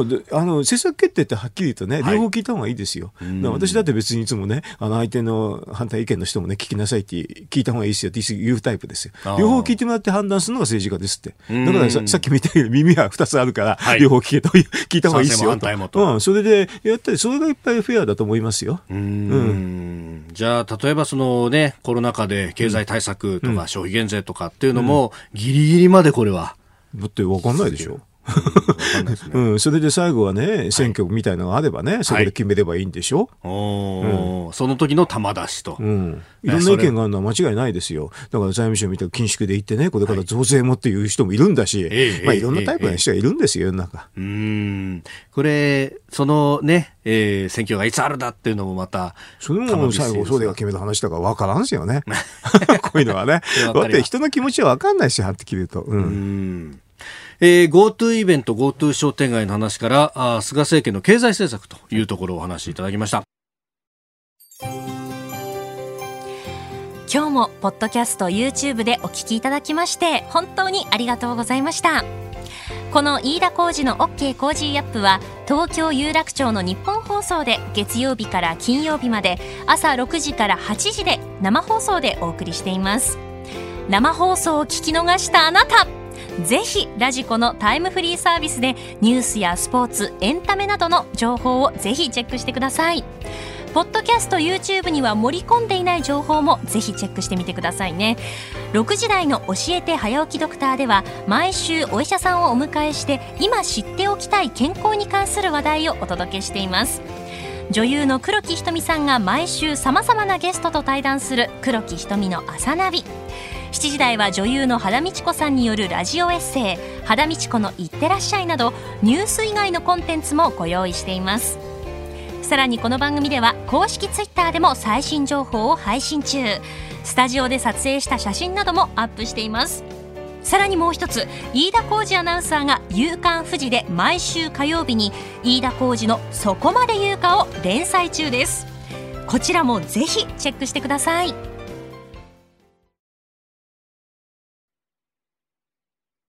の、政策決定ってはっきりとね、両方聞いた方がいいですよ。はい、私だって別にいつもね、あの、相手の反対意見の人もね、聞きなさいって聞いた方がいいですよって言うタイプですよ。両方聞いてもらって判断するのが政治家ですって。だからささっき見たように耳は2つあるから、はい、両方聞けと聞いた方がいいですよと。うん、それでやったり、それがいっぱいフェアだと思いますよ。うん,、
じゃあ、例えばそのね、コロナ禍で経済対策とか消費減税とかっていうのも、ギリギリまでこれは。
だって分かんないでしょ。うん、それで最後はね、選挙みたいなのがあればね、はい、そこで決めればいいんでしょ、
はいうん、その時の玉出しと、う
ん。いろんな意見があるのは間違いないですよ。だから財務省みたいな緊縮で言ってね、これから増税もっていう人もいるんだし、はい、まあいろんなタイプの人がいるんですよ、世の中。
うん。これ、そのね、えー、選挙がいつあるだっていうのもまた。
それも最後、総理が決めた話だから分からんすよね。こういうのはね。だって人の気持ちは分かんないし、はっきり言うと。うん。
えー、GoTo イベント GoTo 商店街の話からあ菅政権の経済政策というところをお話しいただきました。
今日もポッドキャスト YouTube でお聞きいただきまして本当にありがとうございました。この飯田浩二の OK Cozy up は東京有楽町のニッポン放送で月曜日から金曜日まで朝6時から8時で生放送でお送りしています。生放送を聞き逃したあなた。ぜひラジコのタイムフリーサービスでニュースやスポーツエンタメなどの情報をぜひチェックしてください。ポッドキャスト YouTube には盛り込んでいない情報もぜひチェックしてみてくださいね。6時台の教えて早起きドクターでは毎週お医者さんをお迎えして今知っておきたい健康に関する話題をお届けしています。女優の黒木瞳さんが毎週さまざまなゲストと対談する黒木瞳の朝ナビ。7時台は女優の原道子さんによるラジオエッセイ「原道子のいってらっしゃい」などニュース以外のコンテンツもご用意しています。さらにこの番組では公式ツイッターでも最新情報を配信中。スタジオで撮影した写真などもアップしています。さらにもう一つ飯田浩二アナウンサーが「夕刊富士」で毎週火曜日に飯田浩二の「そこまで言うか」を連載中です。こちらもぜひチェックしてください。